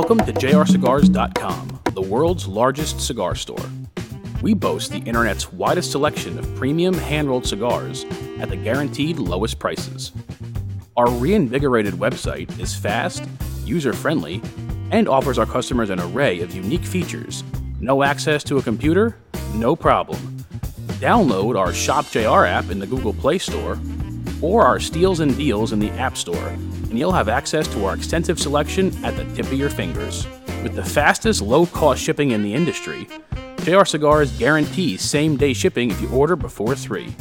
Welcome to jrcigars.com, the world's largest cigar store. We boast the internet's widest selection of premium hand rolled cigars at the guaranteed lowest prices. Our reinvigorated website is fast, user friendly, and offers our customers an array of unique features. No access to a computer? No problem. Download our Shop JR app in the Google Play Store or our Steals and Deals in the App Store, and you'll have access to our extensive selection at the tip of your fingers. With the fastest low cost shipping in the industry, JR Cigars guarantees same day shipping if you order before 3.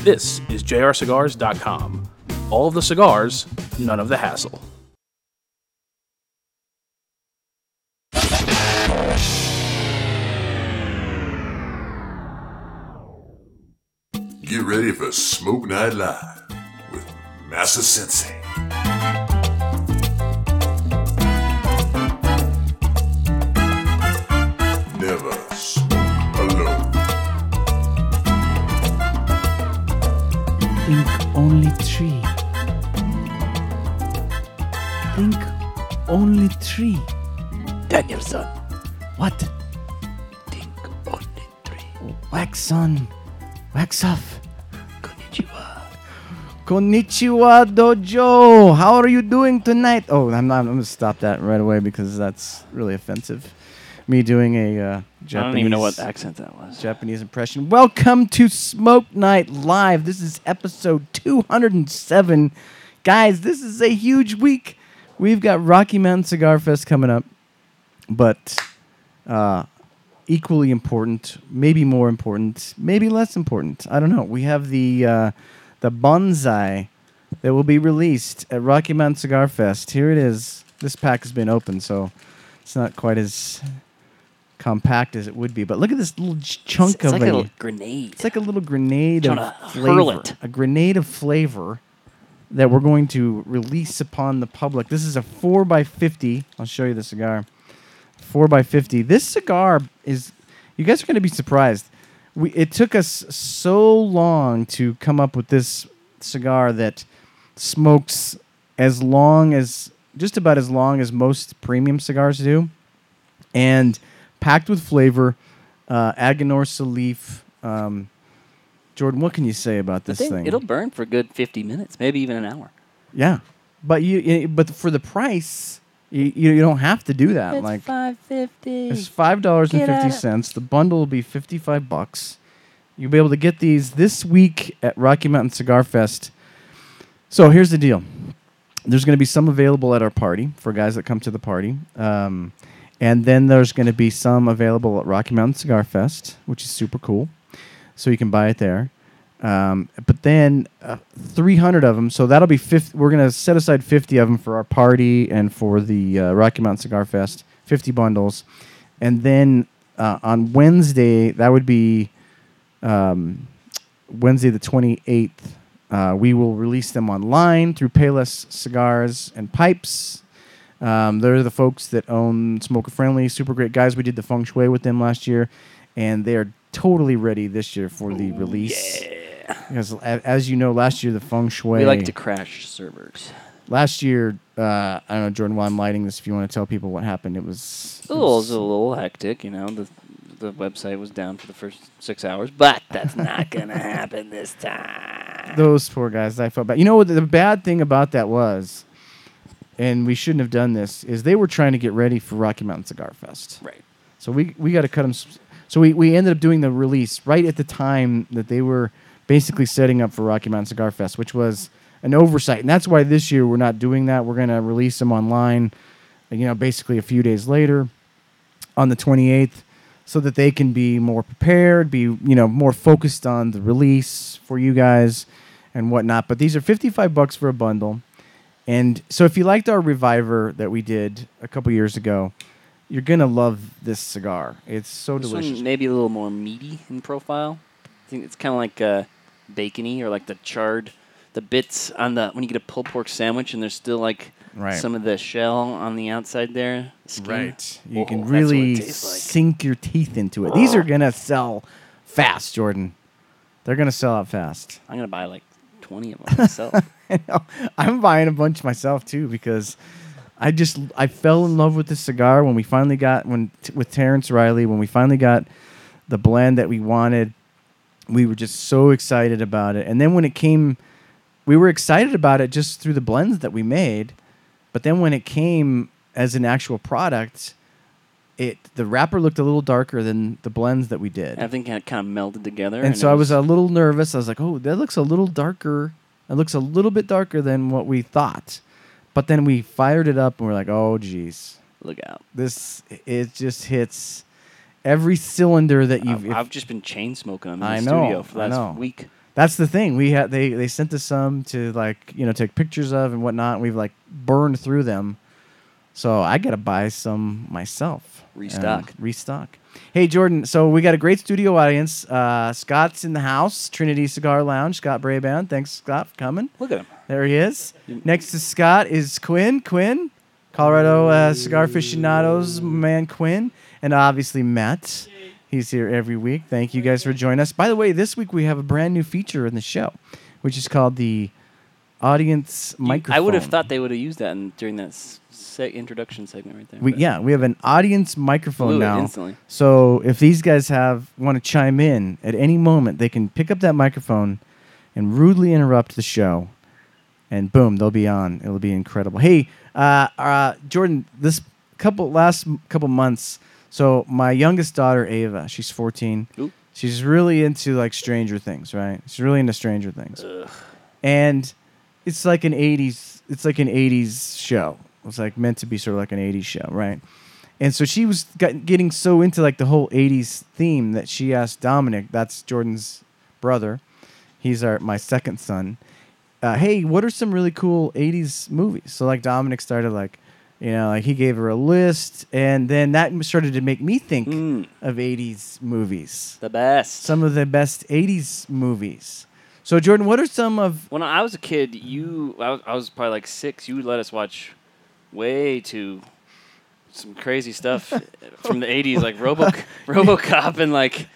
This is jrcigars.com. All of the cigars, none of the hassle. Get ready for Smoke Night Live with Massa Sensei. Only three. Daniel-san, What? think only three. Wax on. Wax off. Konnichiwa. Konnichiwa Dojo. How are you doing tonight? Oh, I'm not. I'm gonna stop that right away because that's really offensive. Me doing a uh, Japanese. I don't even know what accent that was. Japanese impression. Welcome to Smoke Night Live. This is episode 207. Guys, this is a huge week. We've got Rocky Mountain Cigar Fest coming up, but uh, equally important, maybe more important, maybe less important. I don't know. We have the uh, the bonsai that will be released at Rocky Mountain Cigar Fest. Here it is. This pack has been opened, so it's not quite as compact as it would be. But look at this little ch- chunk it's, it's of like a. a little grenade. It's like a little grenade of Trying to flavor. hurl it. A grenade of flavor that we're going to release upon the public. This is a 4x50. I'll show you the cigar. 4x50. This cigar is, you guys are going to be surprised. We, it took us so long to come up with this cigar that smokes as long as, just about as long as most premium cigars do and packed with flavor. Uh, Aganorsa leaf. Um, Jordan, what can you say about I this think thing? it'll burn for a good 50 minutes, maybe even an hour. yeah, but you, but for the price, you, you don't have to do that. like 550. it's five dollars and Get at fifty The bundle will be fifty five bucks. You'll be able to get these this week at Rocky Mountain Cigar Fest. So here's the deal. There's going to be some available at our party for guys that come to the party. Um, and then there's going to be some available at Rocky Mountain Cigar Fest, which is super cool. So you can buy it there. Um, but then uh, 300 of them. So that'll be 50. We're going to set aside 50 of them for our party and for the uh, Rocky Mountain Cigar Fest. 50 bundles. And then uh, on Wednesday, that would be um, Wednesday the 28th. Uh, we will release them online through Payless Cigars and Pipes. Um, they're the folks that own Smoker Friendly, super great guys. We did the feng shui with them last year, and they are totally ready this year for the release. Because a- as you know, last year the feng shui. We like to crash servers. last year, uh, I don't know, Jordan. While I'm lighting this, if you want to tell people what happened, it was. It was a little hectic, you know. The the website was down for the first six hours, but that's not gonna happen this time. those poor guys. I felt bad. You know what? The bad thing about that was, and we shouldn't have done this, is they were trying to get ready for Rocky Mountain Cigar Fest. Right. So we we got to cut them. So we, we ended up doing the release right at the time that they were basically setting up for Rocky Mountain Cigar Fest, which was an oversight, and that's why this year we're not doing that. We're gonna release them online, you know, basically a few days later, on the 28th, so that they can be more prepared, be you know more focused on the release for you guys and whatnot. But these are 55 bucks for a bundle. And so if you liked our reviver that we did a couple years ago, you're gonna love this cigar. It's so This delicious. one maybe a little more meaty in profile. I think it's kind of like uh, bacony or like the charred, the bits on the when you get a pulled pork sandwich and there's still like Right. some of the shell on the outside there. the skin. You Oh, can that's what it really like. sink your teeth into it. These are gonna sell fast, Jordan. They're gonna sell out fast. I'm gonna buy like 20 of them myself. I. I'm buying a bunch myself too because I just I fell in love with this cigar when we finally got when t- with Terrence Riley when we finally got the blend that we wanted. We were just so excited about it, and then when it came, we were excited about it just through the blends that we made. But then when it came as an actual product, it the wrapper looked a little darker than the blends that we did. Everything kind of, kind of melded together. And so it I was a little nervous. I was like, "Oh, that looks a little darker. It looks a little bit darker than what we thought." But then we fired it up and we're like, "Oh, geez, look out. this it just hits every cylinder that you've." I've, if- I've just been chain smoking them in I the know, studio for the I last know. week. that's the thing. We had they they sent us some to like you know take pictures of and whatnot. And we've like burned through them, so I gotta buy some myself. Restock. restock. Hey Jordan, so we got a great studio audience. Uh, Scott's in the house, Trinity Cigar Lounge. Scott Braband, thanks Scott for coming. Look at him. There he is. Next to Scott is Quinn. Quinn, Colorado uh, Cigar Aficionados man Quinn, and obviously Matt. He's here every week. Thank you guys for joining us. By the way, this week we have a brand new feature in the show, which is called the audience microphone. I would have thought they would have used that in, during that se- introduction segment right there. we but yeah we have an audience microphone blew it now. instantly. So if these guys have want to chime in at any moment, they can pick up that microphone and rudely interrupt the show, and boom, they'll be on. It'll be incredible. Hey, uh, uh, Jordan, this couple last m- couple months. So my youngest daughter Ava, she's 14. Ooh. She's really into like Stranger Things, right? She's really into Stranger Things, and it's like an 80s. It's like an 80s show. It's like meant to be sort of like an 80s show, right? And so she was got, getting so into like the whole 80s theme that she asked Dominic, that's Jordan's brother. He's our my second son. Uh, hey, what are some really cool 80s movies? So like Dominic started like, you know, like he gave her a list and then that started to make me think Mm, of 80s movies. the best. Some of the best 80s movies. So Jordan, what are some of when I was a kid, you I was, I was probably like six. You would let us watch way too some crazy stuff from the '80s, like Robo RoboCop, and like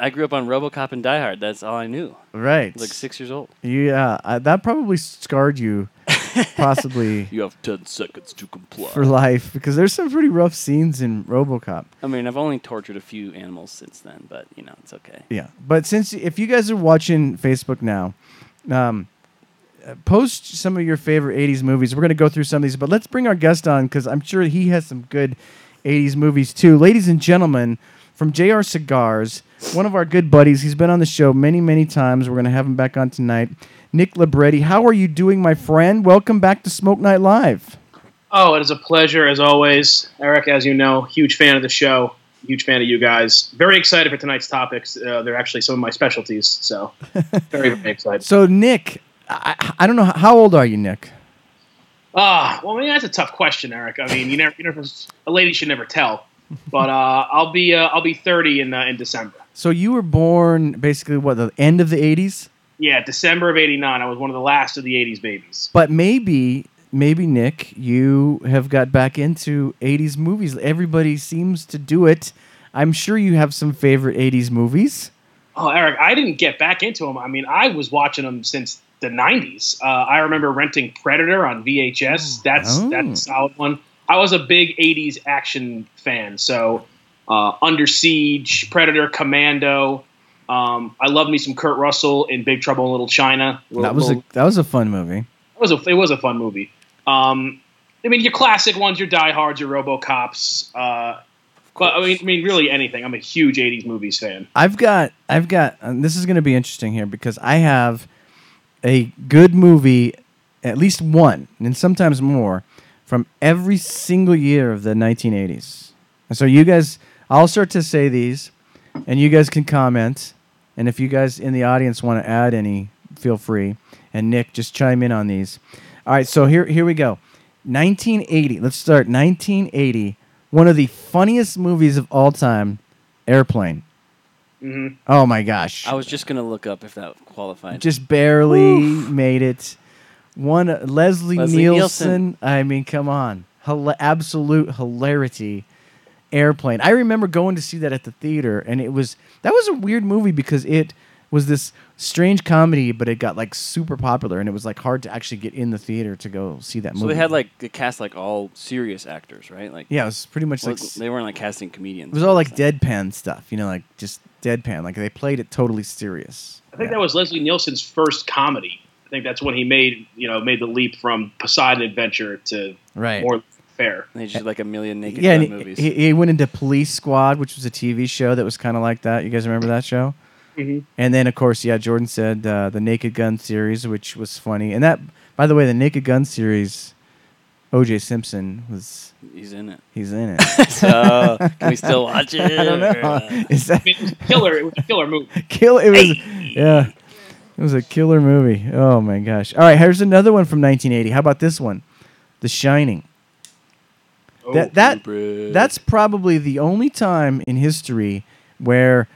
I grew up on RoboCop and Die Hard. That's all I knew. right? Like six years old. Yeah, uh, that probably scarred you possibly You have ten seconds to comply. for life because there's some pretty rough scenes in RoboCop. I mean, I've only tortured a few animals since then, but you know, it's okay. Yeah, but since if you guys are watching Facebook now, um, uh, post some of your favorite '80s movies. We're gonna go through some of these, but let's bring our guest on because I'm sure he has some good '80s movies too. Ladies and gentlemen, from JR Cigars, one of our good buddies. He's been on the show many, many times. We're gonna have him back on tonight. Nick Libretti, how are you doing, my friend? Welcome back to Smoke Night Live. Oh, it is a pleasure as always, Eric. As you know, huge fan of the show, huge fan of you guys. Very excited for tonight's topics. Uh, they're actually some of my specialties, so very very excited. So, Nick, I, I don't know how old are you, Nick? Ah, well, I mean that's a tough question, Eric. I mean, you never, you never, a lady should never tell. But uh, I'll be uh, I'll be 30 in uh, in December. So you were born basically what the end of the '80s, Yeah, December of '89. I was one of the last of the '80s babies. but maybe, maybe Nick, you have got back into '80s movies. Everybody seems to do it. I'm sure you have some favorite '80s movies. Oh, Eric, I didn't get back into them. I mean, I was watching them since the '90s. Uh, I remember renting Predator on VHS. That's Oh. that's a solid one. I was a big '80s action fan, so uh, Under Siege, Predator, Commando. Um, I love me some Kurt Russell in Big Trouble in Little China. That was a that was a fun movie. it was a it was a fun movie. Um, I mean, your classic ones, your Die Hards, your RoboCops. Uh, but I mean, I mean, really anything. I'm a huge '80s movies fan. I've got I've got and this is going to be interesting here because I have a good movie, at least one, and sometimes more, from every single year of the 1980s. And so you guys, I'll start to say these, and you guys can comment. And if you guys in the audience want to add any, feel free. And Nick, just chime in on these. All right, so here here we go. 1980. Let's start. 1980. One of the funniest movies of all time, Airplane. hmm Oh my gosh. I was just gonna look up if that qualified. just barely made it. One Leslie, Leslie Nielsen. Nielsen. I mean, come on, Hila- absolute hilarity. Airplane. I remember going to see that at the theater, and it was that was a weird movie because it was this strange comedy, but it got like super popular, and it was like hard to actually get in the theater to go see that movie. So they had like the cast like all serious actors, right? Like yeah, it was pretty much like like they weren't like casting comedians. it was all like deadpan stuff, you know, like just deadpan. Like they played it totally serious. I think Yeah. that was Leslie Nielsen's first comedy. I think that's when he made you know made the leap from Poseidon Adventure to right. more fair. They just did like a million naked yeah, Gun he, movies. he, he went into Police Squad, which was a TV show that was kind of like that. You guys remember that show? Mhm. And then, of course, yeah, Jordan said uh, the Naked Gun series, which was funny. And that, by the way, the Naked Gun series, O.J. Simpson was He's in it. he's in it. So can we still watch it? I don't know. Is that I mean, it was a killer. It was a killer movie. kill? It was yeah, it was a killer movie. Oh my gosh! All right, here's another one from 1980. How about this one, The Shining? Oh, That that Kubrick. that's probably the only time in history where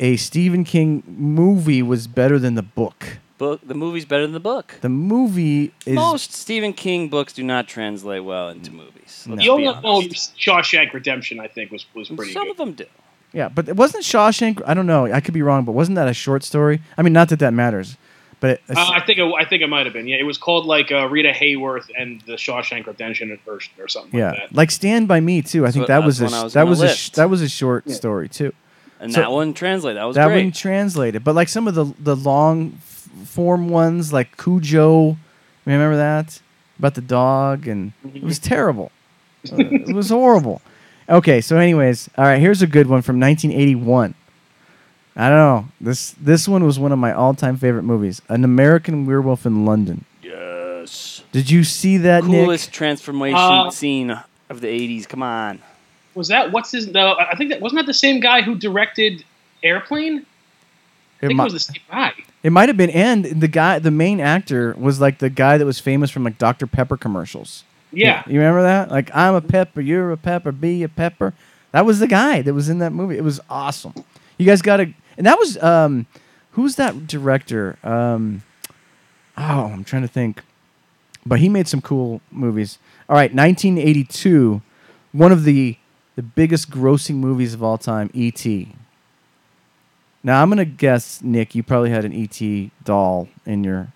a Stephen King movie was better than the book. book. The movie's better than the book. The movie is Most Stephen King books do not translate well into movies. Let's the only be. Shawshank Redemption, I think, was was pretty good. Some good. of them do. Yeah, but it wasn't Shawshank. I don't know. I could be wrong, but wasn't that a short story? I mean, not that that matters, but it, Uh, I think it, I think it might have been. Yeah, it was called like uh, Rita Hayworth and the Shawshank Redemption or, or something yeah, like that. like Stand by Me too. I think what- that was a that's one I was that gonna was a sh- that was a short story too. And So- that one translated. That was that great. one translated, but like some of the the long form ones, like Cujo, remember that about the dog, and it was terrible. Uh, it was horrible. Okay, so anyways, all right. Here's a good one from 1981. I don't know. This this one was one of my all time favorite movies. An American Werewolf in London. yes. Did you see that, Coolest Nick? transformation Uh, scene of the '80s. Come on. Was that what's his? No, I think that wasn't that the same guy who directed Airplane. I think mi- it was the same guy. it might have been, and the guy, the main actor, was like the guy that was famous from like Dr Pepper commercials. Yeah, You remember that? Like, I'm a pepper, you're a pepper, be a pepper. That was the guy that was in that movie. It was awesome. You guys got to, and that was, um, who's that director? Um, oh, I'm trying to think. But he made some cool movies. All right, 1982, one of the the biggest grossing movies of all time, E.T. Now I'm gonna guess, Nick, you probably had an E.T. doll in your,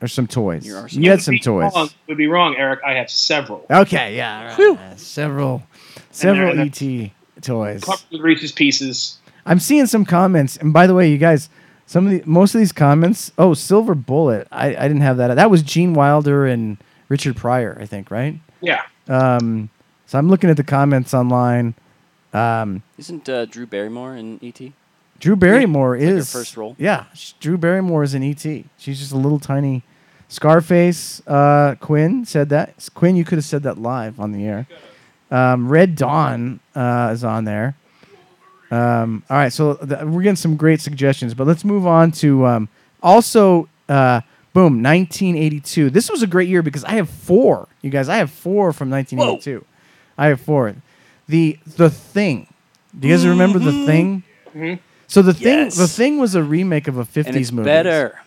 or some toys. Your arsenal. You had some toys. Wrong, would be wrong, Eric. I have several. Okay, yeah, all right. Uh, several, several they're- ET toys. Covered with Reese's Pieces. I'm seeing some comments, and by the way, you guys, some of the most of these comments. Oh, Silver Bullet. I, I didn't have that. That was Gene Wilder and Richard Pryor, I think, right? Yeah, Um, so I'm looking at the comments online. Um, Isn't uh, Drew Barrymore in E ET? Drew Barrymore It's like her is first role. Yeah, sh- Drew Barrymore is in ET. She's just a little tiny. Scarface. Uh, Quinn said that. Quinn, you could have said that live on the air. Um, Red Dawn uh, is on there. Um, all right, so th- we're getting some great suggestions, but let's move on to um, also. Uh, boom, 1982. This was a great year because I have four. You guys, I have four from 1982. I have four. The The Thing. Do you guys remember The Thing? Mhm. So the thing, the thing was a remake of a '50s movie. better.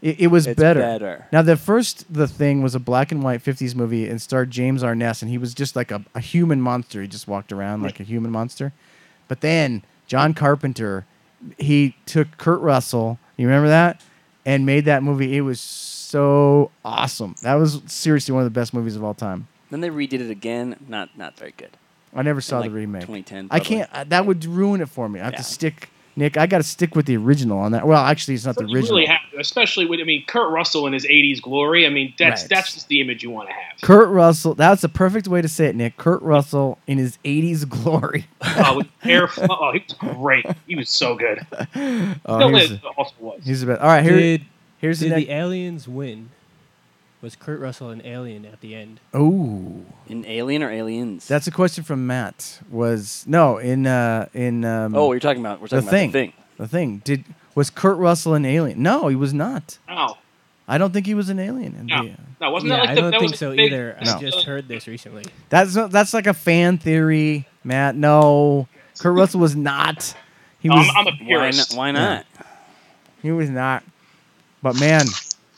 It, it was It's better. better. Now the first, the thing was a black and white '50s movie and starred James Arness, and he was just like a, a human monster. He just walked around like a human monster. But then John Carpenter, he took Kurt Russell. You remember that? And made that movie. It was so awesome. That was seriously one of the best movies of all time. Then they redid it again. Not not very good. I never saw like the remake. 2010 I can't. I, uh, that would ruin it for me. I have Yeah. to stick. Nick, I got to stick with the original on that. Well, actually, it's not the you original. really have to, especially with I mean Kurt Russell in his '80s glory. I mean that's Right. that's just the image you want to have. Kurt Russell. That's the perfect way to say it, Nick. Kurt Russell in his '80s glory. oh, with hair, oh, he was great. He was so good. Oh, Still he's, is, but also was. he's the best. All right, here, did here's the did next. the aliens win? Was Kurt Russell an alien at the end? Oh, An Alien or Aliens? that's a question from Matt. Was no in uh in um, oh, you're talking about we're the talking thing. about the thing. The thing did was Kurt Russell an alien? No, he was not. No, I don't think he was an alien. in No. the- no, wasn't yeah, that like I the, don't that think was so big- either. No. I just heard this recently. That's that's like a fan theory, Matt. No, Kurt Russell was not. He No, was. I'm, I'm a Why purist. not? Why not? He was not. But man,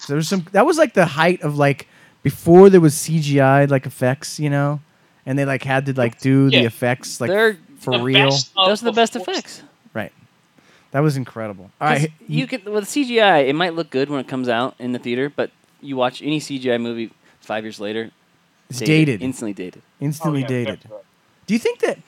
there was some. That was like the height of like before there was CGI like effects, you know, and they like had to like do the effects like They're for real. Those are the best before- effects. Right. That was incredible. All 'Cause right, you can with CGI, it might look good when it comes out in the theater, but you watch any CGI movie five years later, it's dated, instantly dated. instantly Oh, yeah, dated. definitely. Do you think that?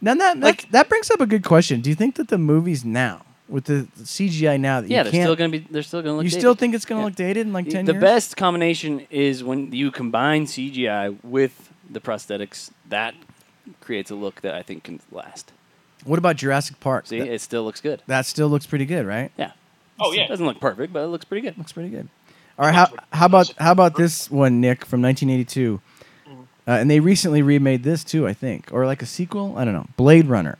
Now that Like- that, that brings up a good question. Do you think that the movies now, with the CGI now, that Yeah, you they're can't, still gonna be. They're still gonna look. you dated. still think it's going to Yeah. look dated in like The- ten the years? best combination is when you combine CGI with the prosthetics. That creates a look that I think can last. What about Jurassic Park? See, that, it still looks good. that still looks pretty good, right? Yeah. Oh yeah. It doesn't look perfect, but it looks pretty good. Looks pretty good. All right, how how about how about this one, Nick, from 1982? Mm-hmm. Uh, and they recently remade this too, I think, or like a sequel. I don't know. Blade Runner.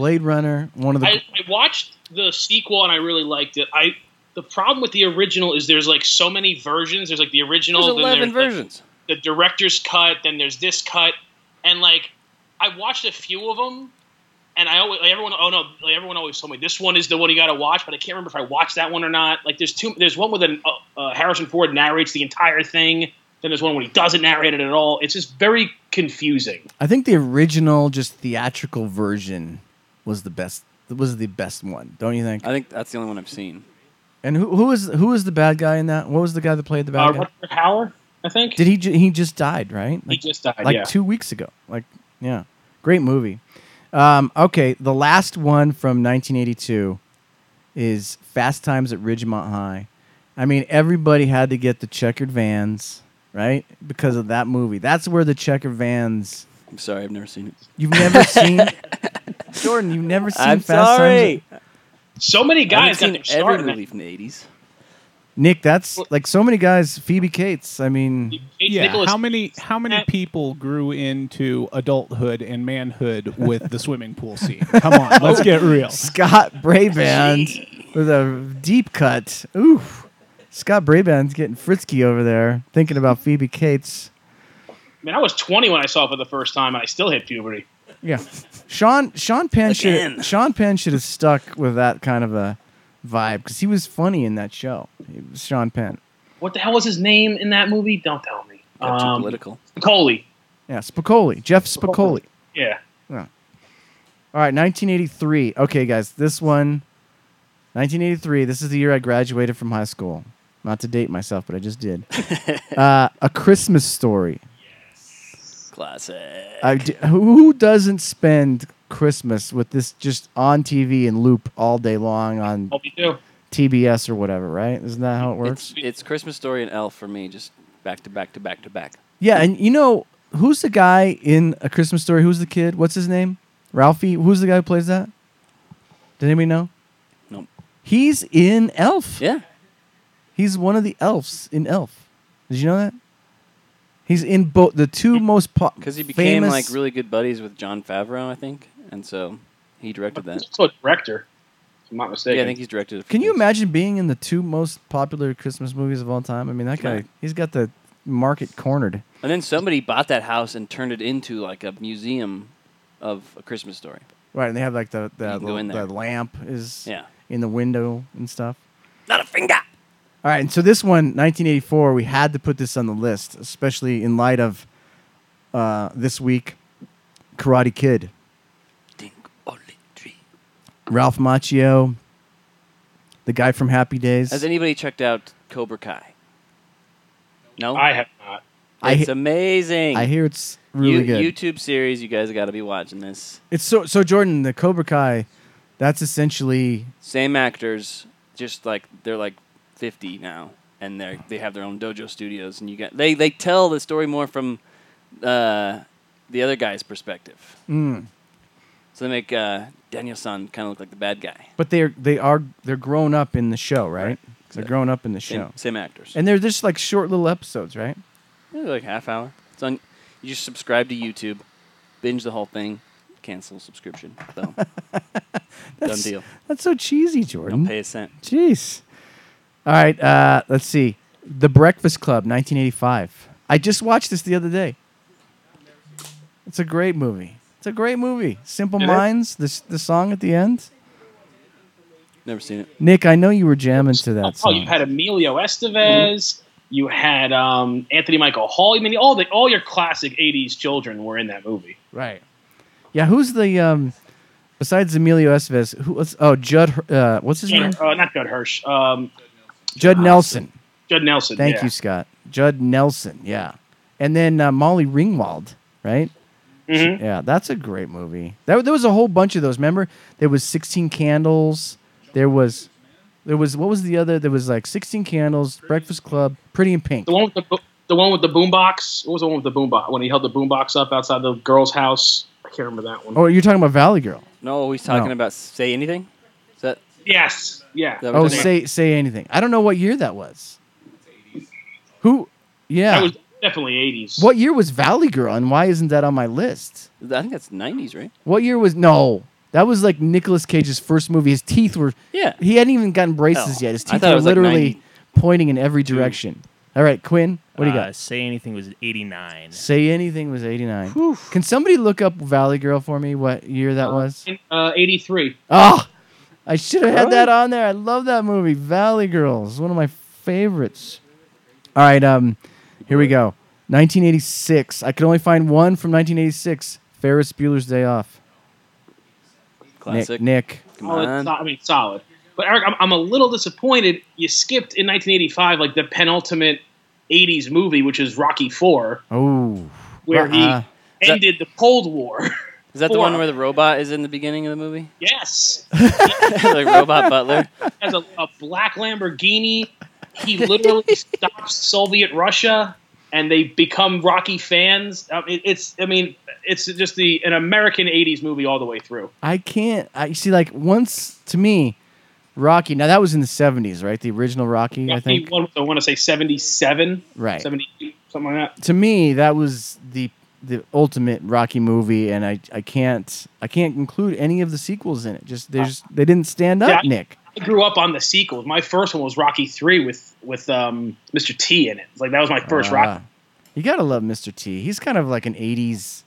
Blade Runner, one of the I, I watched the sequel and I really liked it. I the problem with the original is there's like so many versions. There's like the original, There's then eleven there's, like, versions. the director's cut, then there's this cut, and like I watched a few of them, and I always like, everyone. Oh no, like, everyone always told me this one is the one you got to watch, but I can't remember if I watched that one or not. Like there's two. There's one with an uh, uh, Harrison Ford narrates the entire thing. Then there's one when he doesn't narrate it at all. It's just very confusing. I think the original, just theatrical version, was the best. Was the best one, don't you think? I think that's the only one I've seen. And who who was who was the bad guy in that? What was the guy that played the bad Uh, guy? Rutger Hauer, I think. Did he ju- he just died, right? he Like, just died. like yeah. two weeks ago. Like yeah, great movie. Um, okay, the last one from 1982 is Fast Times at Ridgemont High. I mean, everybody had to get the checkered vans, right? Because of that movie. That's where the checkered vans. I'm sorry, I've never seen it. You've never seen Jordan. You've never seen I'm Fast sorry. Times. so many guys got haven't their seen start every in movie from the '80s. Nick, that's like so many guys. Phoebe Cates. I mean, Yeah, Nicolas how many how many Cage. people grew into adulthood and manhood with the swimming pool scene? Come on, let's get real. Scott Braband with a deep cut. Oof. Scott Braband's getting frisky over there, thinking about Phoebe Cates. I mean, I was 20 when I saw it for the first time, and I still hit puberty. Yeah, Sean Sean Penn should Sean Penn should have stuck with that kind of a vibe because he was funny in that show. He was Sean Penn. What the hell was his name in that movie? Don't tell me. Got too Um, political. Coley. Yeah, Spicoli, Jeff Spicoli. Yeah. All right, 1983. Okay, guys, this one, 1983. This is the year I graduated from high school. Not to date myself, but I just did. uh, a Christmas Story. Classic. I d- who doesn't spend Christmas with this just on TV and loop all day long on oh, Hope you do. TBS or whatever, right? Isn't that how it It's, works? it's Christmas Story and Elf for me, just back to back to back to back. Yeah, and you know who's the guy in A Christmas Story? Who's the kid? What's his name? Ralphie. Who's the guy who plays that? Did anybody know? Nope. He's in Elf. Yeah. He's one of the elves in Elf. Did you know that? He's in both the two most po- Because he became famous- like really good buddies with Jon Favreau, I think, and so he directed that. He's also a director, if I'm not mistaken. Yeah, I think he's directed. a few Can you things. imagine being in the two most popular Christmas movies of all time? I mean, that guy, he's got the market cornered. And then somebody bought that house and turned it into like a museum of a Christmas story. Right, and they have like the the, You can go little- in there. the lamp is Yeah. in the window and stuff. Not a finger. All right, and so this one, 1984, we had to put this on the list, especially in light of uh, this week, Karate Kid, Think only tree. Ralph Macchio, the guy from Happy Days. Has anybody checked out Cobra Kai? No. I have not. It's he- amazing. I hear it's really You- good. YouTube series. You guys got to be watching this. It's so so Jordan, the Cobra Kai, that's essentially Same actors, just like they're like 50 now, and they they have their own dojo studios, and you got they they tell the story more from uh, the other guy's perspective. mm, So they make uh, Daniel San kind of look like the bad guy. but they're they are they're grown up in the show, right? They're grown up in the show. same actors. And they're just like short little episodes, right? Yeah, like half hour. It's on. You just subscribe to YouTube, binge the whole thing, cancel subscription. So done deal. That's so cheesy, Jordan. Don't pay a cent. Jeez. All right, uh, let's see. The Breakfast Club, 1985. I just watched this the other day. It's a great movie. It's a great movie. Simple It is? Minds, the, the song at the end. Never seen it. Nick, I know you were jamming to that Oh, song. you had Emilio Estevez. You had um, Anthony Michael Hall. I mean, all the all your classic '80s children were in that movie. right. Yeah, who's the um besides Emilio Estevez, who? was oh Judd? Uh, what's his name? Uh, not Judd Hirsch. Um, Judd Nelson. Judd Nelson. Thank yeah. you, Scott. Judd Nelson. Yeah, and then uh, Molly Ringwald. Right. Mhm. Yeah, that's a great movie. There, there was a whole bunch of those. Remember, there was Sixteen Candles. There was, there was what was the other? There was like Sixteen Candles, Breakfast Club, Pretty in Pink. The one with the bo- the one with the boombox. What was the one with the boombox? When he held the boombox up outside the girl's house. I can't remember that one. Oh, you're talking about Valley Girl. No, he's talking No. about say anything. Is that? Yes. Yeah. is that what Oh, we're say say anything. I don't know what year that was. Who? Yeah. That was definitely 80s. what year was Valley Girl, and why isn't that on my list? I think that's '90s, right? What year was no? That was like Nicolas Cage's first movie. His teeth were Yeah. he hadn't even gotten braces Hell, yet. His I teeth thought it were was like literally 90. pointing in every direction. All right, Quinn, what do you Uh, got? Say anything was 89. Say anything was 89. Can somebody look up Valley Girl for me? What year that was? Uh, 83. Oh, I should have had that on there. I love that movie, Valley Girls. One of my favorites. All right, um, here we go. 1986. I could only find one from 1986. Ferris Bueller's Day Off. Classic. Nick. Nick. Come Solid, on. so- I mean, solid. But Eric, I'm, I'm a little disappointed. You skipped in 1985, like the penultimate 80s movie, which is Rocky Four, Oh. where Uh-uh. he that- ended the Cold War. Is that the one where the robot is in the beginning of the movie? yes, like robot butler. has a, a black Lamborghini. He literally stops Soviet Russia, and they become Rocky fans. I mean, it's, I mean, it's just the an American '80s movie all the way through. I can't. I see. Like once to me, Rocky. Now that was in the 70s, right? The original Rocky, I think. one, I want to say '77, Right. '78, something like that. to me that was the the ultimate Rocky movie, and I, I can't I can't include any of the sequels in it. Just they just they didn't stand up, Yeah. Nick. I grew up on the sequels. My first one was Rocky Three with with um, Mr. T in it. Like that was my first Ah. Rocky. You gotta love Mr. T. He's kind of like an '80s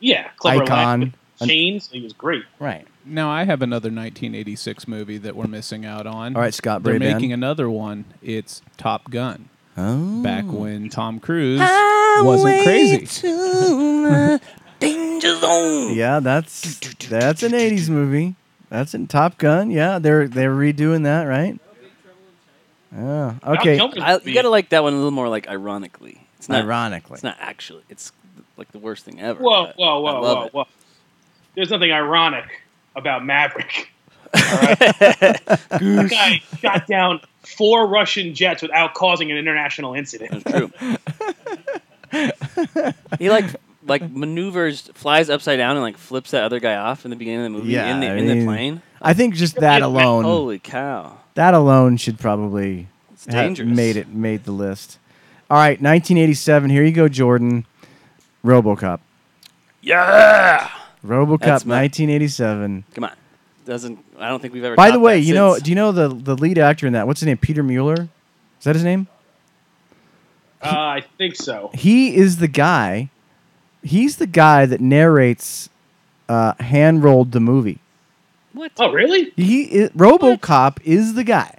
Yeah, icon. Line with chains. He was great. right. Now I have another 1986 movie that we're missing out on. All right, Scott They're Braband. making another one. It's Top Gun. Oh. Back when Tom Cruise wasn't crazy. Yeah, that's that's an '80s movie. That's in Top Gun. Yeah, they're they're redoing that, right? Yeah. Okay. I, you gotta like that one a little more like ironically. It's not Ironically. It's not actually. It's like the worst thing ever. Whoa, whoa, whoa, whoa, it. whoa! There's nothing ironic about Maverick. That guy shot down four Russian jets without causing an international incident. That's true. he like like maneuvers, flies upside down, and like flips that other guy off in the beginning of the movie Yeah, in the I in mean, the plane. I think just that alone, Holy cow! that alone should probably It's ha- dangerous. made it made the list. All right, 1987. Here you go, Jordan. RoboCop. Yeah. RoboCop, That's my- 1987. Come on. Doesn't I don't think we've ever. By the topped way, that you know, since. do you know the the lead actor in that? What's his name? Peter Mueller. Is that his name? Uh, I think so. He is the guy. He's the guy that narrates uh, hand rolled the movie. what? Oh, really? He is, RoboCop is the guy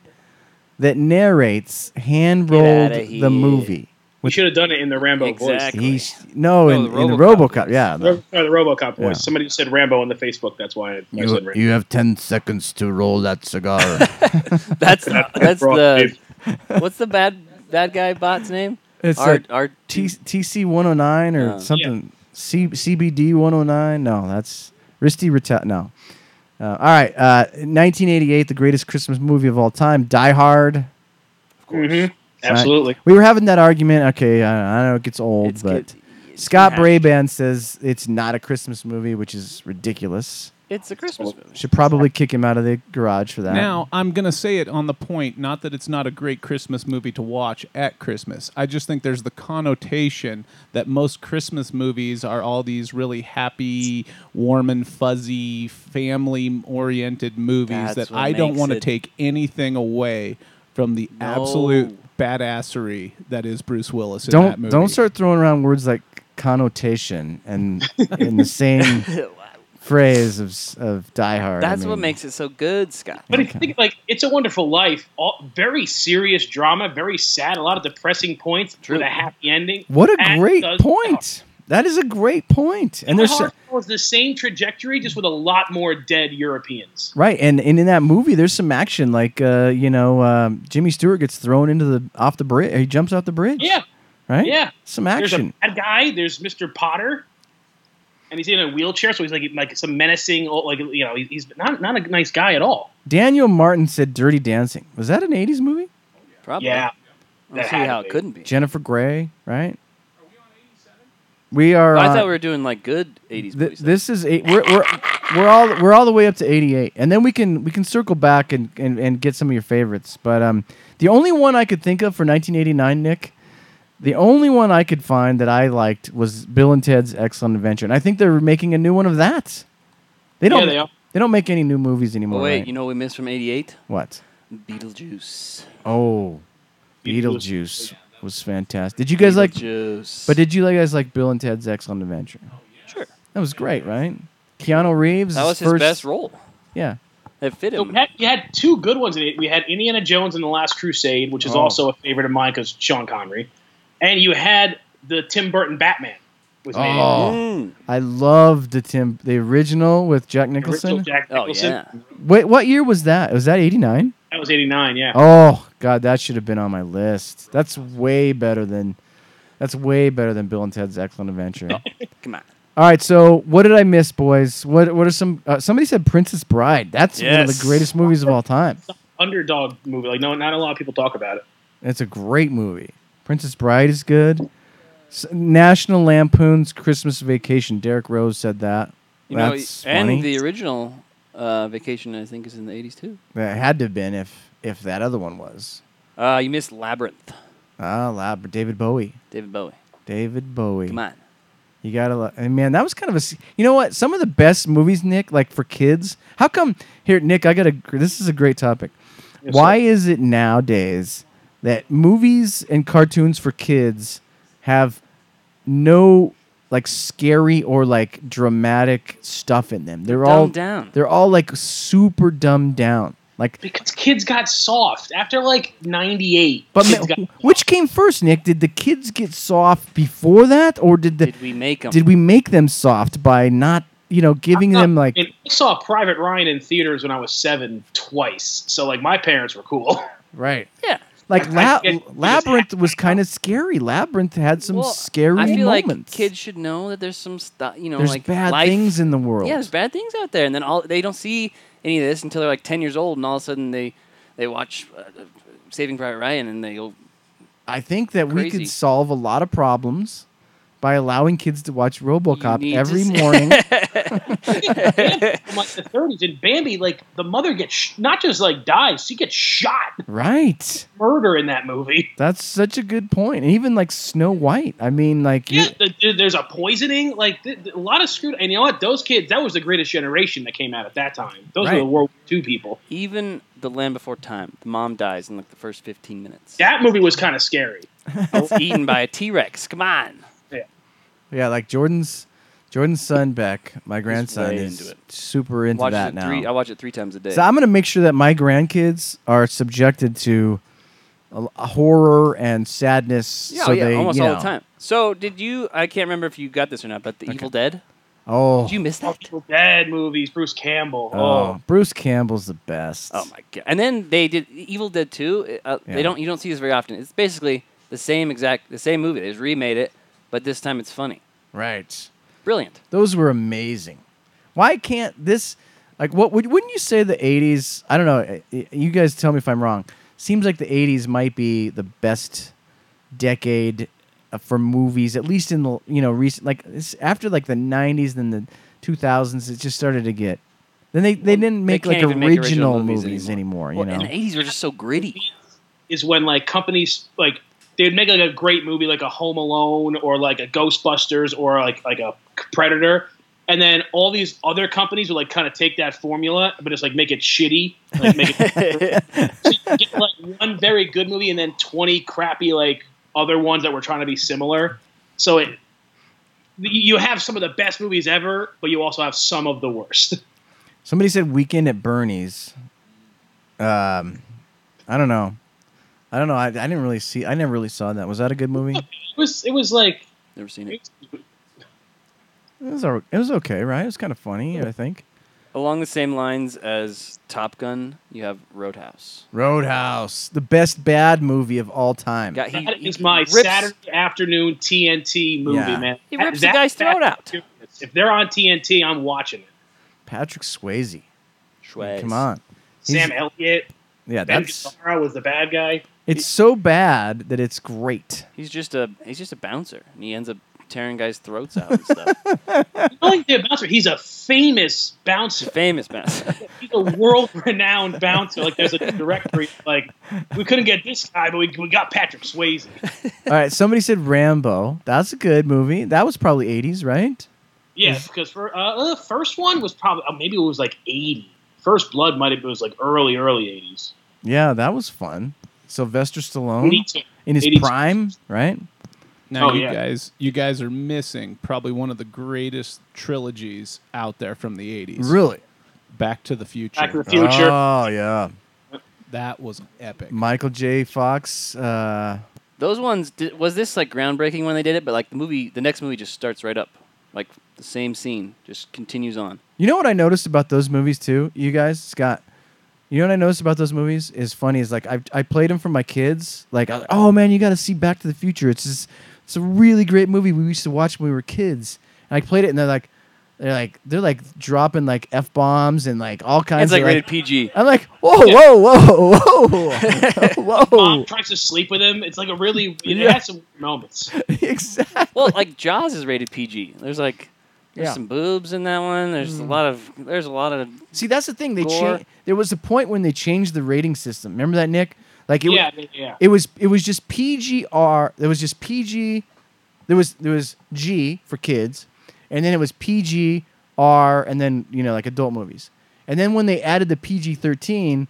that narrates hand rolled the movie. We should have done it in the Rambo Exactly. He's no, No, in, the in the RoboCop RoboCop. Yeah, voice. Or the RoboCop voice. Yeah. Somebody said Rambo on the Facebook. That's why I, I said Rambo. have ten seconds to roll that cigar. That's that's Bro, the what's the bad bad guy bot's name? It's Our like our T- TC one hundred nine or Yeah. something. C- CBD one hundred nine. No, that's Risty Reta. No. Uh, all right. Uh, 1988, the greatest Christmas movie of all time, Die Hard. Of course. Mhm. Absolutely. We were having that argument. Okay, I, I know it gets old, It's but good. It's Scott rehashed. Braband says it's not a Christmas movie, which is ridiculous. It's a Christmas movie. Should probably kick him out of the garage for that. Now, I'm going to say it on the point, not that it's not a great Christmas movie to watch at Christmas. I just think there's the connotation that most Christmas movies are all these really happy, warm and fuzzy, family oriented movies That's that what I don't makes want to it- take anything away from the No. absolute badassery that is Bruce Willis in that don't movie. don't start throwing around words like connotation and in the same phrase of of Die Hard. I That's what makes it so good, Scott. But if you think like It's a Wonderful Life, all, very serious drama, very sad, a lot of depressing points True. with a happy ending. What a great does Die point. That is a great point. And Die there's was the same trajectory, just with a lot more dead Europeans. right, and, and in that movie, there's some action. Like uh, you know, um, Jimmy Stewart gets thrown into the off the bridge. He jumps off the bridge. Yeah, right. yeah. some action. There's a action. bad guy. There's Mr. Potter, and he's in a wheelchair, so he's like like some menacing, like you know, he's not not a nice guy at all. Daniel Martin said "Dirty Dancing." Was that an '80s movie? Probably. Yeah, I don't see how it be. couldn't be. Jennifer Grey, right? We are. I uh, thought we were doing like good '80s Th- this is eight. We're, we're we're all we're all the way up to eighty eight, and then we can we can circle back and, and, and get some of your favorites. But um, the only one I could think of for nineteen eighty nine, Nick, the only one I could find that I liked was Bill and Ted's Excellent Adventure, and I think they're making a new one of that. They don't. Yeah, they are. they don't make any new movies anymore. oh wait, right? you know what we missed from '88? what? Beetlejuice. Oh, Beetlejuice. Beetlejuice was fantastic. Did you guys like? Beetlejuice. But did you guys like Bill and Ted's Excellent Adventure? Oh, sure. That was great, right? Keanu Reeves. That was his first, best role. Yeah. It fit So him. we had, you had two good ones in it. We had Indiana Jones and the Last Crusade, which is Oh. also a favorite of mine because Sean Connery, and you had the Tim Burton Batman. Was made. Oh. Mm. I loved the Tim, the original with Jack The original Nicholson. Oh yeah. Wait, what year was that? Was that eighty nine? That was eighty nine. Yeah. Oh God, that should have been on my list. That's way better than, that's way better than Bill and Ted's Excellent Adventure. Come on. All right, so what did I miss, boys? What what are some? Uh, somebody said Princess Bride. That's one of the greatest movies of all time. Underdog movie. Like no, not a lot of people talk about it. It's a great movie. Princess Bride is good. S- National Lampoon's Christmas Vacation. Derek Rose said that. You know, and funny. the original uh, Vacation, I think, is in the '80s too. That had to have been if if that other one was. Uh, you missed Labyrinth. Ah, Lab, David Bowie. David Bowie. David Bowie. Come on. You gotta, lo- and man, that was kind of a. You know what? Some of the best movies, Nick, like for kids. How come here, Nick? I gotta. This is a great topic. Yes, Why sir. is it nowadays that movies and cartoons for kids have no like scary or like dramatic stuff in them? They're all Dumbed down. They're all like super dumbed down. Like, Because kids got soft after like ninety eight. but kids ma- which came first, Nick? Did the kids get soft before that, or did the Did we make them? did we make them soft by not you know giving them like And I saw Private Ryan in theaters when I was seven twice. So like my parents were cool. right yeah. Like La- labyrinth was kind of scary. Labyrinth had some Well, scary I feel moments. like kids should know that there's some stuff. You know, there's like bad life- things in the world. Yeah, there's bad things out there, and then all they don't see any of this until they're like ten years old, and all of a sudden they they watch uh, Saving Private Ryan, and they go, i think that we could solve a lot of problems by allowing kids to watch robocop every morning from like the thirties. And Bambi, like the mother gets sh- not just like dies, she gets shot. right Murder in that movie. that's such a good point and even like snow white i mean like Yeah, the, the- there's a poisoning. Like th- th- a lot of screwed. And you know what? Those kids, that was the greatest generation that came out at that time. Those Right. were the World War II people. even The Land Before Time. The mom dies in like the first fifteen minutes. That movie was kind of scary. It's eaten by a T Rex. Come on. Yeah. Yeah like jordan's jordan's son beck my grandson way is into it. super into Watch that it now three. I watch it three times a day. So I'm gonna make sure that my grandkids are subjected to a, a horror and sadness. yeah, so yeah, they, almost you all know- the time. So did you? I can't remember if you got this or not, but the Evil Dead. Oh, Did you miss that? Evil Dead movies. Bruce Campbell. oh, Oh, Bruce Campbell's the best. Oh my god! And then they did Evil Dead 2. Uh, Yeah. They don't. You don't see this very often. It's basically the same exact, the same movie. They just remade it, but this time it's funny. Right, Brilliant. those were amazing. Why can't this? Like, what would wouldn't you say the '80s? I don't know. You guys tell me if I'm wrong. Seems like the '80s might be the best decade uh, for movies, at least in the you know recent like it's after like the '90s, then the 2000s. It just started to get. Then they, they didn't make can't like original, make original movies, movies anymore. Well, you know, and the 80s were just so gritty. is when like companies like they'd make like a great movie like a Home Alone or like a Ghostbusters or like like a Predator, and then all these other companies would like kind of take that formula but just like make it shitty, like make it. so get like one very good movie and then twenty crappy like other ones that were trying to be similar. So it you have some of the best movies ever, but you also have some of the worst. Somebody said Weekend at Bernie's. Um, I don't know. I don't know. I, I didn't really see. I never really saw that. Was that a good movie? It was it was like Never seen it. It was, it was okay, right? It was kind of funny, I think. Along the same lines as Top Gun, you have Roadhouse. Roadhouse, the best bad movie of all time. Got, he, That he is my rips, Saturday afternoon TNT movie, Yeah. man. He That- rips the guy's throat out. If they're on TNT, I'm watching it. Patrick Swayze. Schweiz. Come on. He's- Sam Elliott, Yeah, Ben that's Gazzara was the bad guy. It's so bad that it's great. He's just a he's just a bouncer, and he ends up tearing guys' throats out and stuff. Not only the bouncer, he's a famous bouncer. Famous bouncer. He's a world-renowned bouncer. Like there's a directory. Like we couldn't get this guy, but we, we got Patrick Swayze. All right, somebody said Rambo. That's a good movie. That was probably 80s, right? Yeah, because for uh, the first one was probably uh, maybe it was like 80. First Blood might have been was like early early 80s. Yeah, that was fun. Sylvester Stallone in his 82. prime, right? Now Oh, you yeah. guys, you guys are missing probably one of the greatest trilogies out there from the '80s. Really? Back to the Future. Back to the Future. Oh, yeah. that was epic. Michael J. Fox. Uh, Those ones did, was this like groundbreaking when they did it, but like the movie, the next movie just starts right up, like the same scene just continues on. you know what I noticed about those movies too, you guys, Scott? You know what I noticed about those movies is funny is like I I played them for my kids. Like, I- oh man, you got to see Back to the Future. It's just it's a really great movie we used to watch when we were kids. And I played it, and they're like, they're like they're like dropping like f bombs and like all kinds. Of things. It's like of, rated PG. I'm like, whoa, whoa, whoa, whoa, whoa, Mom whoa. tries to sleep with him. It's like a really it Yeah. has some moments. exactly. Well, like Jaws is rated PG. There's like there's Yeah. Mm. some boobs in that one. There's a lot of there's a lot of See, that's the thing. They Gore. changed. There was a point when they changed the rating system. Remember that, Nick? Like it, yeah, yeah, yeah. it was it was just PGR. There was just PG. There was there was G for kids, and then it was PG R, and then you know like adult movies. And then when they added the PG thirteen,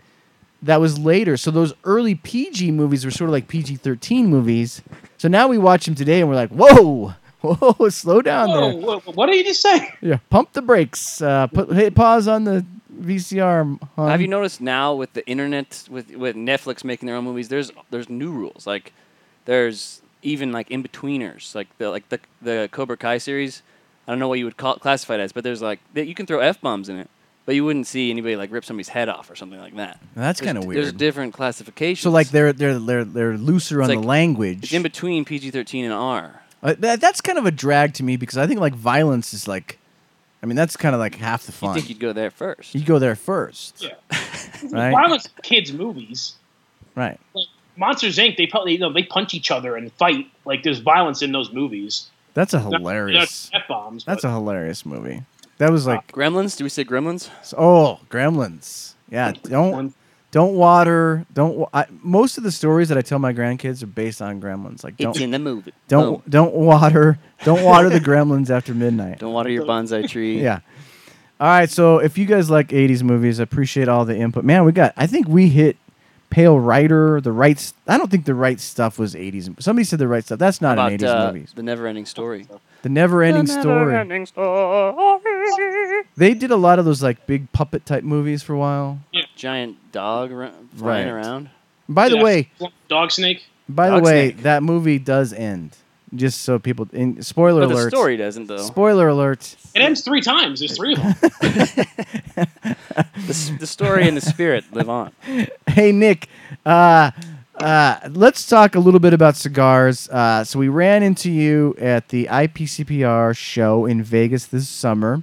that was later. So those early PG movies were sort of like PG thirteen movies. So now we watch them today, and we're like, whoa, whoa, slow down Whoa, there. whoa, what did you just say? Yeah, pump the brakes. Uh, put hit pause on the VCR. hon. Have you noticed now with the internet, with with Netflix making their own movies? There's there's new rules. Like there's even like in betweeners, like the like the the Cobra Kai series. I don't know what you would call classify it as, but there's like you can throw f bombs in it, but you wouldn't see anybody like rip somebody's head off or something like that. That's kinda weird. There's different classifications. So like they're they're they're they're looser on It's the language. it's in between PG-13 and R. Uh, that, that's kind of a drag to me because I think like violence is like, I mean that's kind of like half the fun. You fun. think you'd go there first? You'd go there first, Yeah. right? Violence kids movies. Right. Like Monsters Inc. They probably you know they punch each other and fight. Like there's violence in those movies. That's a hilarious. F bombs. That's a hilarious movie. That was like Gremlins? Do we say Gremlins? oh Gremlins. Yeah, don't don't water. Don't. wa- I, most of the stories that I tell my grandkids are based on Gremlins. Like don't it's in the movie. don't Boom. don't water. Don't water the Gremlins after midnight. Don't water your bonsai tree. Yeah. All right. So if you guys like '80s movies, I appreciate all the input. Man, we got. I think we hit Pale Rider. The right. s- I don't think the right stuff was '80s. Somebody said the right stuff. That's not About an '80s uh, movies. the never-ending story. The Never-Ending Story. They did a lot of those like big puppet type movies for a while. Yeah. Giant dog ra- flying Right. around. By the Yeah. way, Dog Snake. by the way, Snake. that movie does end. Just so people. In, spoiler But the alert. story doesn't though. Spoiler alert. It ends three times. There's three of them. the, the story and the spirit live on. Hey Nick, uh, uh, let's talk a little bit about cigars. Uh, so we ran into you at the IPCPR show in Vegas this summer,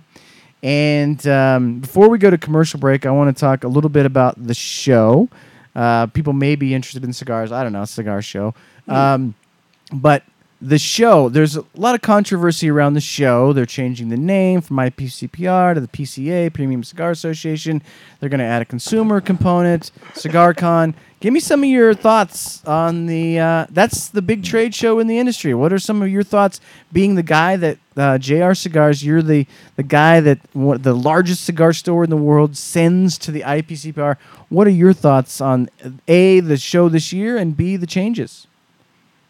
and um, before we go to commercial break, I want to talk a little bit about the show. Uh, people may be interested in cigars. I don't know, cigar show, um, but the show. There's a lot of controversy around the show. They're changing the name from ipcpr to the pca premium cigar association. They're going to add a consumer component cigarcon give me some of your thoughts on the uh, that's the big trade show in the industry. What are some of your thoughts being the guy that uh, jr cigars you're the, the guy that what, the largest cigar store in the world sends to the ipcpr what are your thoughts on a the show this year and b the changes?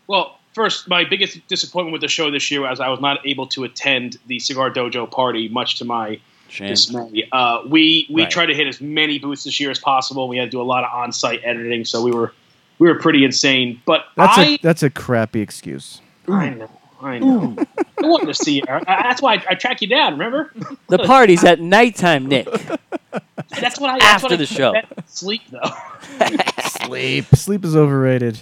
Well, first, my biggest disappointment with the show this year was I was not able to attend the Cigar Dojo party, much to my Shame. dismay. Uh, we we Right. tried to hit as many booths this year as possible. We had to do a lot of on-site editing, so we were we were pretty insane. But That's I, a that's a crappy excuse. I know. I know. I wanted to see you. That's why I, I track you down. Remember? The party's at nighttime, Nick. That's what I that's After what I the show. Sleep though. Sleep. Sleep is overrated.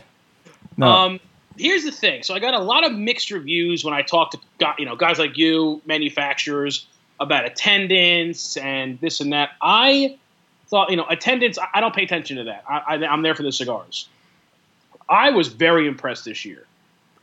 No. Um, here's the thing. So I got a lot of mixed reviews when I talked to you know guys like you, manufacturers, about attendance and this and that. I thought you know attendance. I- I don't pay attention to that. I, I, I'm there for the cigars. I was very impressed this year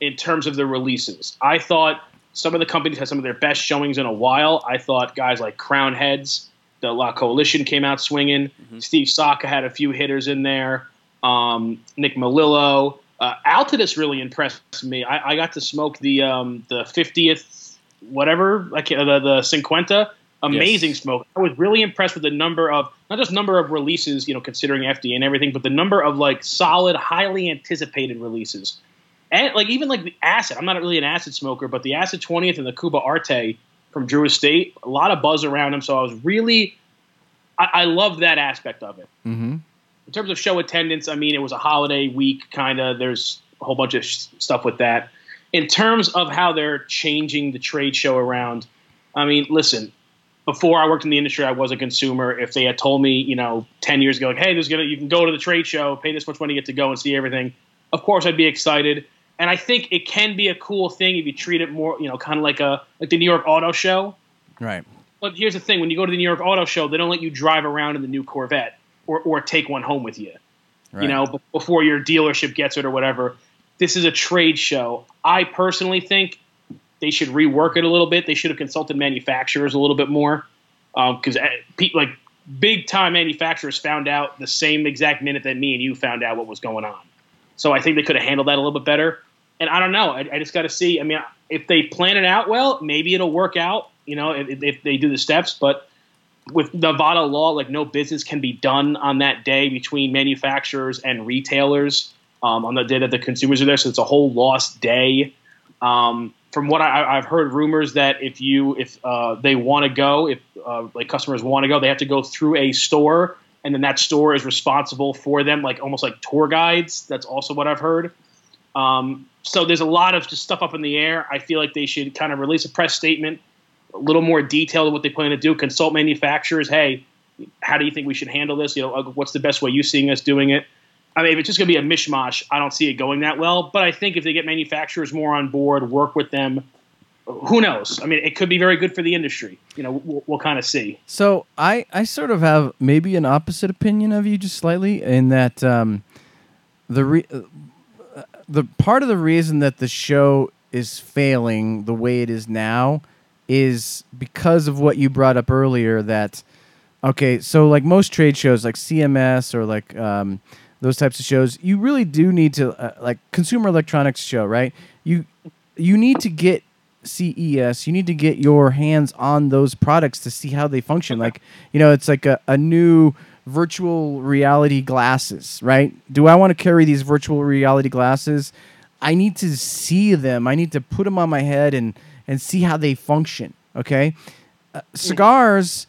in terms of the releases. I thought some of the companies had some of their best showings in a while. I thought guys like Crowned Heads, the La Coalition came out swinging. Steve Saka had a few hitters in there. Um, Nick Melillo. Uh, Altadis really impressed me. I, I got to smoke the um, the 50th whatever, like uh, the the Cinquenta. Amazing Yes. smoke. I was really impressed with the number of not just number of releases, you know, considering FDA and everything, but the number of like solid, highly anticipated releases. And like even like the acid. I'm not really an acid smoker, but the acid 20th and the Cuba Arte from Drew Estate, a lot of buzz around them. So I was really, I, I loved that aspect of it mm-hmm. In terms of show attendance, I mean, it was a holiday week, kind of. There's a whole bunch of sh- stuff with that. In terms of how they're changing the trade show around, I mean, listen. Before I worked in the industry, I was a consumer. If they had told me, you know, ten years ago, like, hey, there's gonna you can go to the trade show, pay this much money, get to go and see everything. Of course, I'd be excited. And I think it can be a cool thing if you treat it more, you know, kind of like a like the New York Auto Show. Right. But here's the thing: when you go to the New York Auto Show, they don't let you drive around in the new Corvette or, or take one home with you Right. you know, before your dealership gets it or whatever. This is a trade show. I personally think they should rework it a little bit. They should have consulted manufacturers a little bit more um, because eh, pe- like big time manufacturers found out the same exact minute that me and you found out what was going on. So I think they could have handled that a little bit better. And I don't know. I, I just got to see. I mean, if they plan it out well, maybe it'll work out. You know, if, if they do the steps, but with Nevada law, like no business can be done on that day between manufacturers and retailers um, on the day that the consumers are there. So it's a whole lost day. Um, from what I, I've heard, rumors that if you if uh, they want to go, if uh, like customers want to go, they have to go through a store, and then that store is responsible for them, like almost like tour guides. That's also what I've heard. Um, so there's a lot of just stuff up in the air. I feel like they should kind of release a press statement, a little more detailed of what they plan to do. Consult manufacturers. Hey, how do you think we should handle this? You know, uh, what's the best way you seeing us doing it? I mean, if it's just going to be a mishmash, I don't see it going that well. But I think if they get manufacturers more on board, work with them, who knows? I mean, it could be very good for the industry. You know, we'll, we'll kind of see. So I, I sort of have maybe an opposite opinion of you, just slightly, in that um, the re- uh, the part of the reason that the show is failing the way it is now is because of what you brought up earlier. That okay, so like most trade shows, like CMS or like um, those types of shows, you really do need to uh, like consumer electronics show, right? You you need to get CES, you need to get your hands on those products to see how they function. Like, you know, it's like a, a new virtual reality glasses, right? Do I want to carry these virtual reality glasses? I need to see them. I need to put them on my head and and see how they function. Okay, uh, cigars,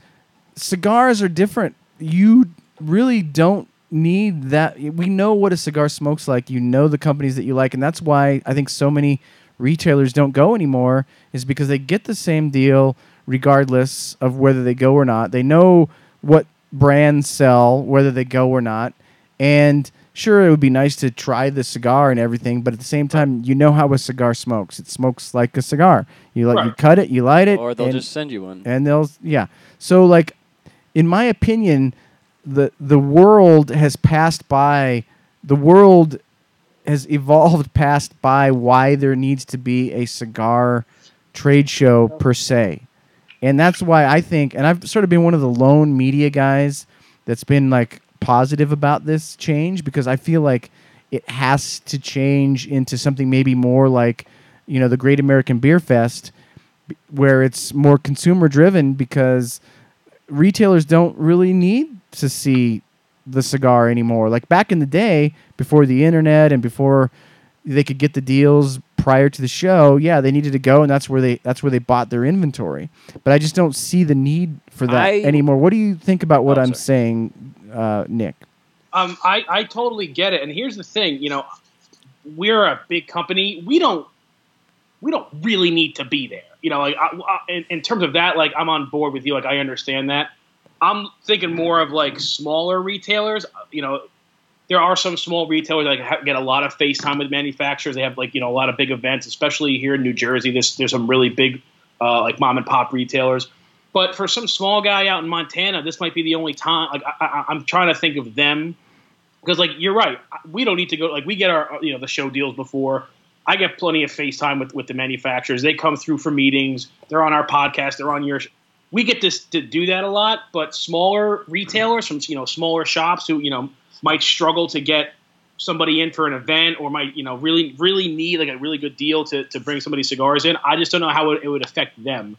cigars are different. You really don't need that. We know what a cigar smokes like. You know the companies that you like, and that's why I think so many retailers don't go anymore. Is because they get the same deal regardless of whether they go or not. They know what brands sell, whether they go or not, and sure it would be nice to try the cigar and everything, but at the same time, you know how a cigar smokes. It smokes like a cigar. You like you cut it, you light it, Or they'll and- just send you one. and they'll yeah. So like, in my opinion, the the world has passed by. The world has evolved past by why there needs to be a cigar trade show per se, and that's why I think. And I've sort of been one of the lone media guys that's been like positive about this change because I feel like it has to change into something maybe more like you know the Great American Beer Fest where it's more consumer driven because retailers don't really need to see the cigar anymore. Like back in the day, before the internet and before they could get the deals prior to the show, yeah, they needed to go and that's where they that's where they bought their inventory. But I just don't see the need for that I- anymore. What do you think about what Oh, I'm sorry. saying, uh, Nick? Um, I, I totally get it. And here's the thing, you know, we're a big company. We don't we don't really need to be there. You know, like I, I, in, in terms of that, like I'm on board with you. Like I understand that. I'm thinking more of like smaller retailers. You know, there are some small retailers that ha- get a lot of face time with manufacturers. They have like you know a lot of big events, especially here in New Jersey. There's there's some really big uh, like mom and pop retailers. But for some small guy out in Montana, this might be the only time. Like I, I'm trying to think of them because like you're right. We don't need to go. Like we get our you know the show deals before. I get plenty of FaceTime with with the manufacturers. They come through for meetings. They're on our podcast. They're on your. We get this to do that a lot, but smaller retailers from you know smaller shops who you know might struggle to get somebody in for an event or might you know really really need like a really good deal to, to bring somebody's cigars in i just don't know how it, it would affect them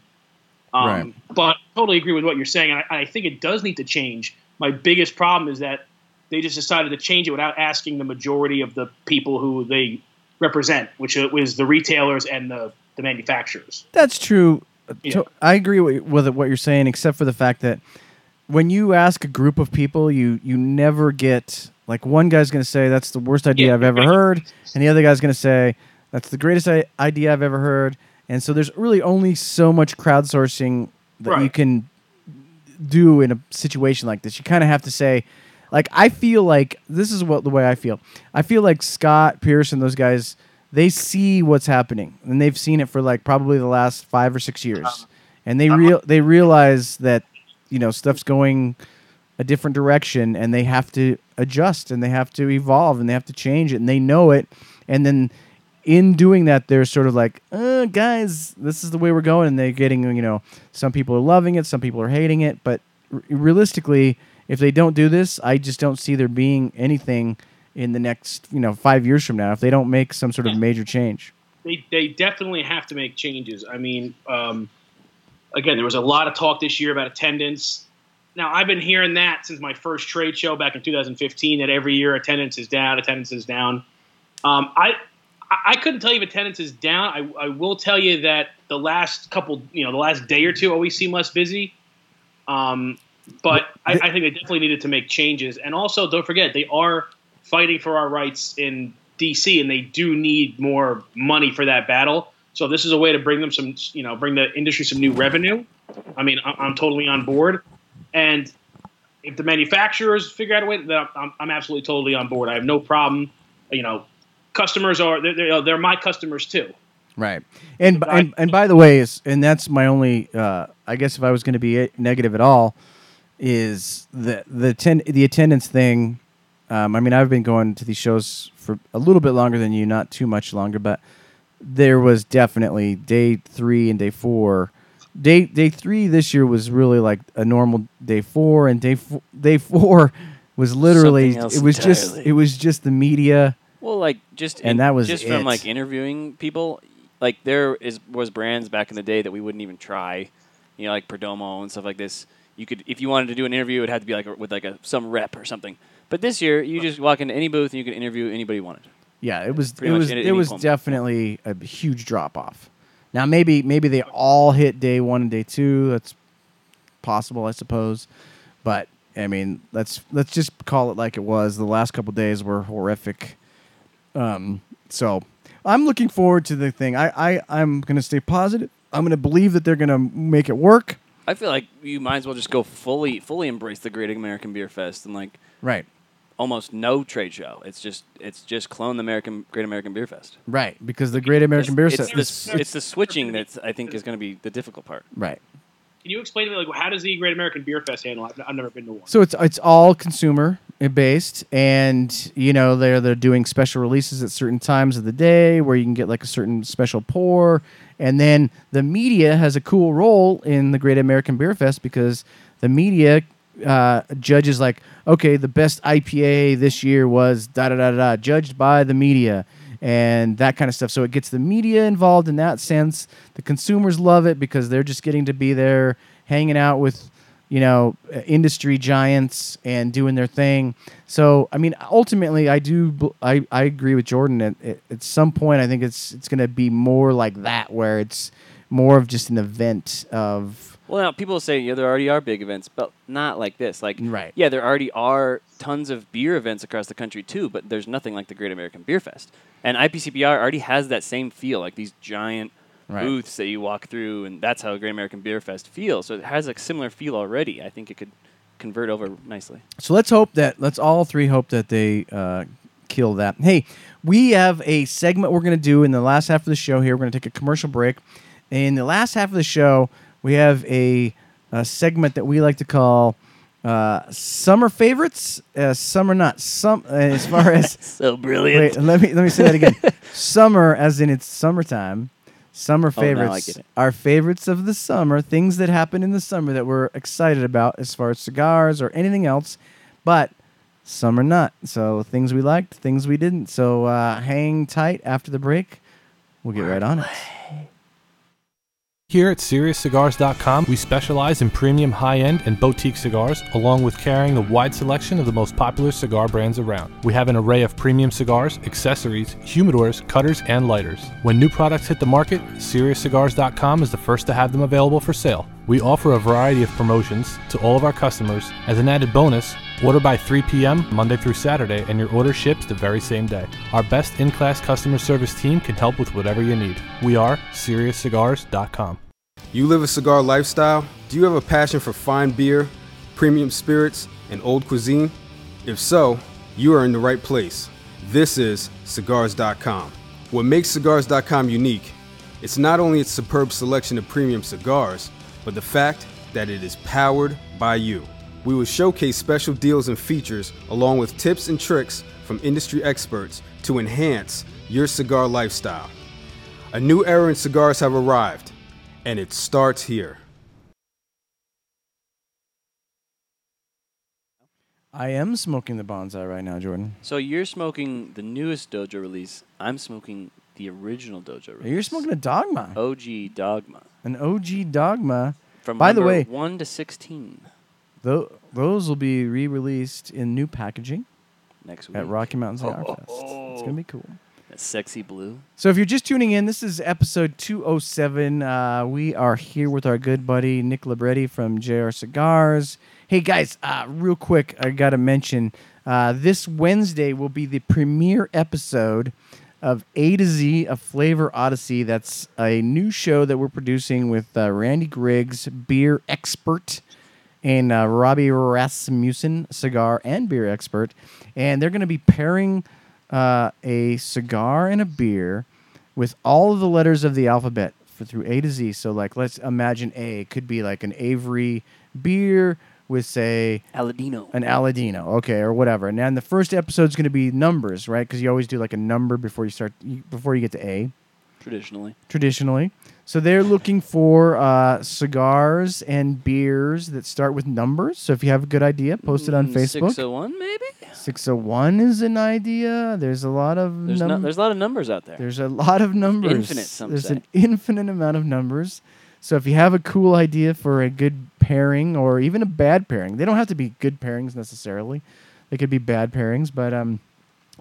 um, Right. but totally agree with what you're saying and I, I think it does need to change my biggest problem is that they just decided to change it without asking the majority of the people who they represent which was the retailers and the, the manufacturers That's true. Uh, Yeah. I agree with, with what you're saying, except for the fact that when you ask a group of people, you you never get like one guy's going to say that's the worst idea Yeah. I've ever heard, and the other guy's going to say that's the greatest idea I've ever heard. And so there's really only so much crowdsourcing that you can do in a situation like this. You kind of have to say, like, I feel like this is what the way I feel. I feel like Scott Pearce and those guys, they see what's happening, and they've seen it for like probably the last five or six years, and they uh-huh. real they realize that you know stuff's going a different direction, and they have to adjust, and they have to evolve, and they have to change it, and they know it, and then. In doing that, they're sort of like, uh, guys, this is the way we're going, and they're getting, you know, some people are loving it, some people are hating it, but r- realistically, if they don't do this, I just don't see there being anything in the next, you know, five years from now if they don't make some sort of major change. they they definitely have to make changes. I mean, um, again, there was a lot of talk this year about attendance. Now, I've been hearing that since my first trade show back in 2015 that every year attendance is down, attendance is down. Um, I I couldn't tell you if attendance is down. I, I will tell you that the last couple, you know, the last day or two always seem less busy. Um, but I, I think they definitely needed to make changes. And also, don't forget, they are fighting for our rights in DC, and they do need more money for that battle. So this is a way to bring them some, you know, bring the industry some new revenue. I mean, I- I'm totally on board. And if the manufacturers figure out a way, then I'm, I'm absolutely totally on board. I have no problem. You know, customers are they're, they're, they're my customers too. Right. And, I- and and by the way, is and that's my only. Uh, I guess if I was going to be negative at all, is the the ten, the attendance thing. Um, I mean, I've been going to these shows for a little bit longer than you, not too much longer, but there was definitely day three and day four. Day day three this year was really like a normal day four, and day four, day four was literally it was just it was just the media. Well, like just And in- that was just it. from like interviewing people. Like there is was brands back in the day that we wouldn't even try, you know, like Perdomo and stuff like this. You could if you wanted to do an interview, it had to be like a, with like a some rep or something. But this year, you just walk into any booth and you can interview anybody you wanted. Yeah, it was Pretty it was it was definitely a huge drop off. Now maybe maybe they all hit day one and day two. That's possible, I suppose. But I mean, let's let's just call it like it was. The last couple days were horrific. Um, so I'm looking forward to the thing. I, I I'm gonna stay positive. I'm gonna believe that they're gonna make it work. I feel like you might as well just go fully fully embrace the Great American Beer Fest and like Right. almost no trade show. It's just it's just clone the American Great American Beer Fest. Right. Because the Great American Beer it's, Set. it's, the, it's the switching that I think is going to be the difficult part. right. Can you explain to me like how does the Great American Beer Fest handle? I've, I've never been to one. So it's it's all consumer based, and you know they're they're doing special releases at certain times of the day where you can get like a certain special pour, and then the media has a cool role in the Great American Beer Fest because the media uh, judges like okay the best IPA this year was da da da da judged by the media and that kind of stuff. So it gets the media involved in that sense. The consumers love it because they're just getting to be there, hanging out with, you know, uh, industry giants and doing their thing. So I mean, ultimately, I do. I, I agree with Jordan. At, at, at some point, I think it's it's going to be more like that, where it's more of just an event of Well, now people say yeah, there already are big events, but not like this. Like, Right. Yeah, there already are tons of beer events across the country too, but there's nothing like the Great American Beer Fest. And IPCPR already has that same feel, like these giant Right. booths that you walk through, and that's how Great American Beer Fest feels. So it has a similar feel already. I think it could convert over nicely. So let's hope that let's all three hope that they uh, kill that. Hey, we have a segment we're going to do in the last half of the show. Here, we're going to take a commercial break. In the last half of the show, we have a, a segment that we like to call uh, "Summer Favorites." Uh, summer not some uh, as far as So brilliant. Wait, let me let me say that again. summer, as in it's summertime. Summer Oh, favorites. it. Our favorites of the summer, things that happen in the summer that we're excited about, as far as cigars or anything else, but some are not. So things we liked, things we didn't. So uh, hang tight after the break. We'll get right on it. Here at SeriousCigars.com, we specialize in premium high end and boutique cigars, along with carrying a wide selection of the most popular cigar brands around. We have an array of premium cigars, accessories, humidors, cutters, and lighters. When new products hit the market, SeriousCigars.com is the first to have them available for sale. We offer a variety of promotions to all of our customers. As an added bonus, order by 3 p.m. Monday through Saturday, and your order ships the very same day. Our best in class customer service team can help with whatever you need. We are SeriousCigars.com. You live a cigar lifestyle? Do you have a passion for fine beer, premium spirits, and old cuisine? If so, you are in the right place. This is Cigars.com. What makes Cigars.com unique? It's not only its superb selection of premium cigars, but the fact that it is powered by you. We will showcase special deals and features along with tips and tricks from industry experts to enhance your cigar lifestyle. A new era in cigars have arrived, and it starts here. I am smoking the bonsai right now, Jordan. So you're smoking the newest Dojo release. I'm smoking the original Dojo release. You're smoking a dogma, OG Dogma. an OG dogma. From By the way- one to sixteen Tho- those will be re-released in new packaging next week at Rocky Mountain Cigar Oh, Fest. It's gonna be cool. That sexy blue. So if you're just tuning in, this is episode 207. Uh, we are here with our good buddy Nick Libretti from JR Cigars. Hey guys, uh, real quick, I got to mention uh, this Wednesday will be the premiere episode of A to Z, a Flavor Odyssey. That's a new show that we're producing with uh, Randy Griggs, beer expert, and uh, Robbie Rasmussen, cigar and beer expert. And they're going to be pairing uh, a cigar and a beer with all of the letters of the alphabet for, through A to Z. So, like, let's imagine A could be like an Avery beer with, say, Aladino. an Aladino, okay, or whatever. And then the first episode's going to be numbers, right? Because you always do like a number before you start, before you get to A Traditionally. traditionally. So they're looking for uh, cigars and beers that start with numbers. So if you have a good idea, post it on Mm, Facebook. 601 maybe? 601 is an idea. There's a lot of There's, no, there's a lot of numbers out there. there's a lot of numbers. infinite, some There's say. an infinite amount of numbers. So if you have a cool idea for a good pairing or even a bad pairing, they don't have to be good pairings necessarily. They could be bad pairings, but um,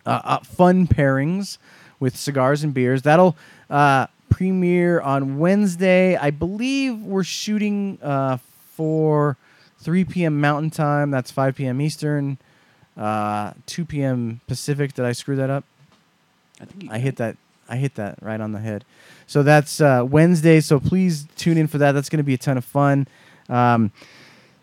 uh, uh, fun pairings with cigars and beers. That'll uh, premiere on Wednesday. I believe we're shooting uh, for 3 p.m. Mountain Time. That's 5 p.m. Eastern, uh, 2 p.m. Pacific. Did I screw that up? I think I hit that. I hit that right on the head. So that's uh, Wednesday. So please tune in for that. That's going to be a ton of fun. Um,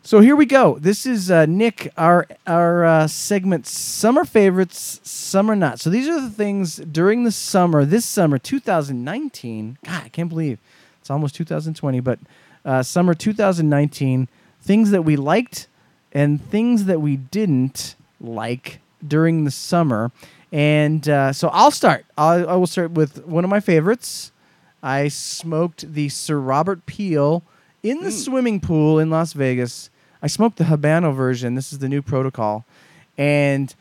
so here we go. This is uh, Nick, our our uh, segment, summer favorites, summer not. So these are the things during the summer, this summer, 2019. God, I can't believe it's almost 2020, but uh, summer 2019, things that we liked and things that we didn't like during the summer. And uh, so I'll start. I'll, I will start with one of my favorites. I smoked the Sir Robert Peel in the swimming pool in Las Vegas. I smoked the Habano version. This is the new protocol. And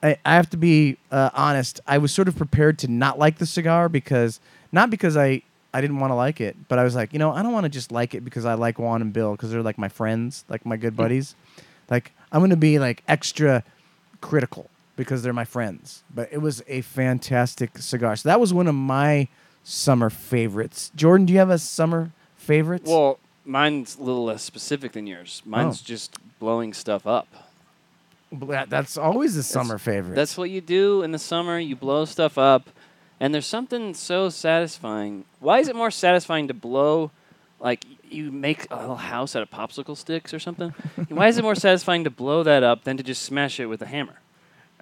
I, I have to be uh, honest. I was sort of prepared to not like the cigar because, not because I, I didn't want to like it, but I was like, you know, I don't want to just like it because I like Juan and Bill because they're like my friends, like my good buddies. Like, I'm going to be like extra critical because they're my friends. But it was a fantastic cigar. So that was one of my summer favorites. Jordan, do you have a summer favorite? Well, mine's a little less specific than yours. Mine's Oh. just blowing stuff up. But that- That's always a summer favorite. That's what you do in the summer. You blow stuff up, and there's something so satisfying. Why is it more satisfying to blow, like you make a little house out of popsicle sticks or something? Why is it more satisfying to blow that up than to just smash it with a hammer?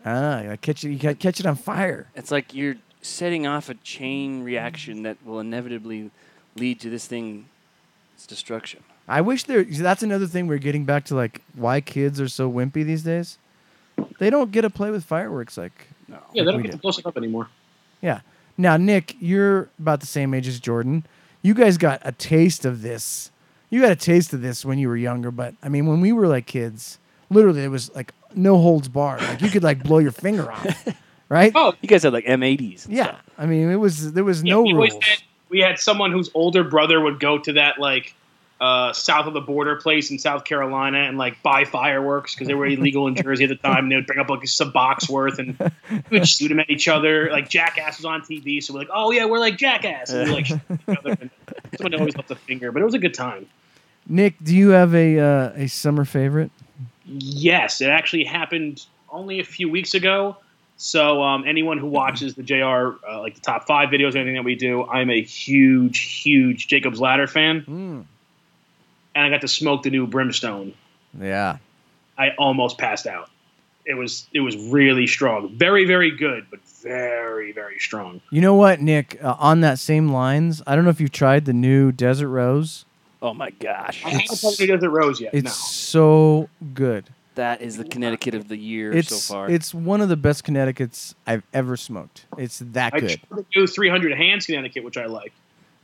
ah, you gotta catch it. You gotta catch it on fire. It's like you're setting off a chain reaction that will inevitably lead to this thing's destruction. I wish there. That's another thing we're getting back to, like why kids are so wimpy these days. They don't get to play with fireworks like. No. Yeah, like they don't we get do. to blow stuff up anymore. Yeah. Now, Nick, you're about the same age as Jordan. You guys got a taste of this. You got a taste of this when you were younger, but I mean, when we were like kids, literally, it was like no holds barred. Like you could like blow your finger off, right? Oh, You guys had like M80s. and yeah. stuff. I mean, it was there was Yeah, no rules. had, we had someone whose older brother would go to that like uh, south of the border place in South Carolina and like buy fireworks because they were illegal in Jersey at the time. And they would bring up like some box worth and we would shoot them at each other. Like Jackass was on TV, so we're like, oh yeah, we're like Jackass. And we like shoot each other. And someone always left a finger, but it was a good time. Nick, do you have a uh, a summer favorite? Yes, it actually happened only a few weeks ago. So um, anyone who watches the JR uh, like the top five videos, anything that we do, I'm a huge, huge Jacob's Ladder fan, Mm. and I got to smoke the new Brimstone. Yeah. I almost passed out. It was it was really strong, very very good, but very very strong. You know what, Nick? Uh, on that same lines, I don't know if you've tried the new Desert Rose. Oh my gosh. I haven't tried the Desert Rose yet. It's no. so good. That is the Connecticut of the year It's so far. it's one of the best Connecticut's I've ever smoked. It's that I good. tried the new 300 hands Connecticut, which I like.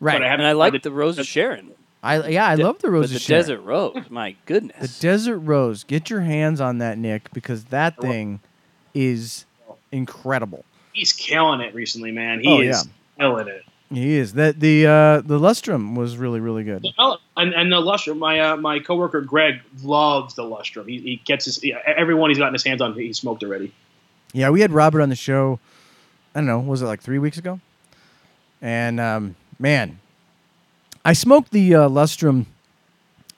Right. But I haven't and I like the Rose of Sharon. I yeah, I De- love the Rose but of the Sharon. Desert Rose. My goodness. The. Desert Rose. Get your hands on that, Nick, because that thing is incredible. He's killing it recently, man. He Oh, is killing it. He is. That the uh the lustrum was really really good. And, and the lustrum. My uh, my coworker Greg loves the lustrum. He, he gets his yeah, everyone he's gotten his hands on. He smoked already. Yeah, we had Robert on the show. I don't know, was it like three weeks ago? And um, man, I smoked the uh, lustrum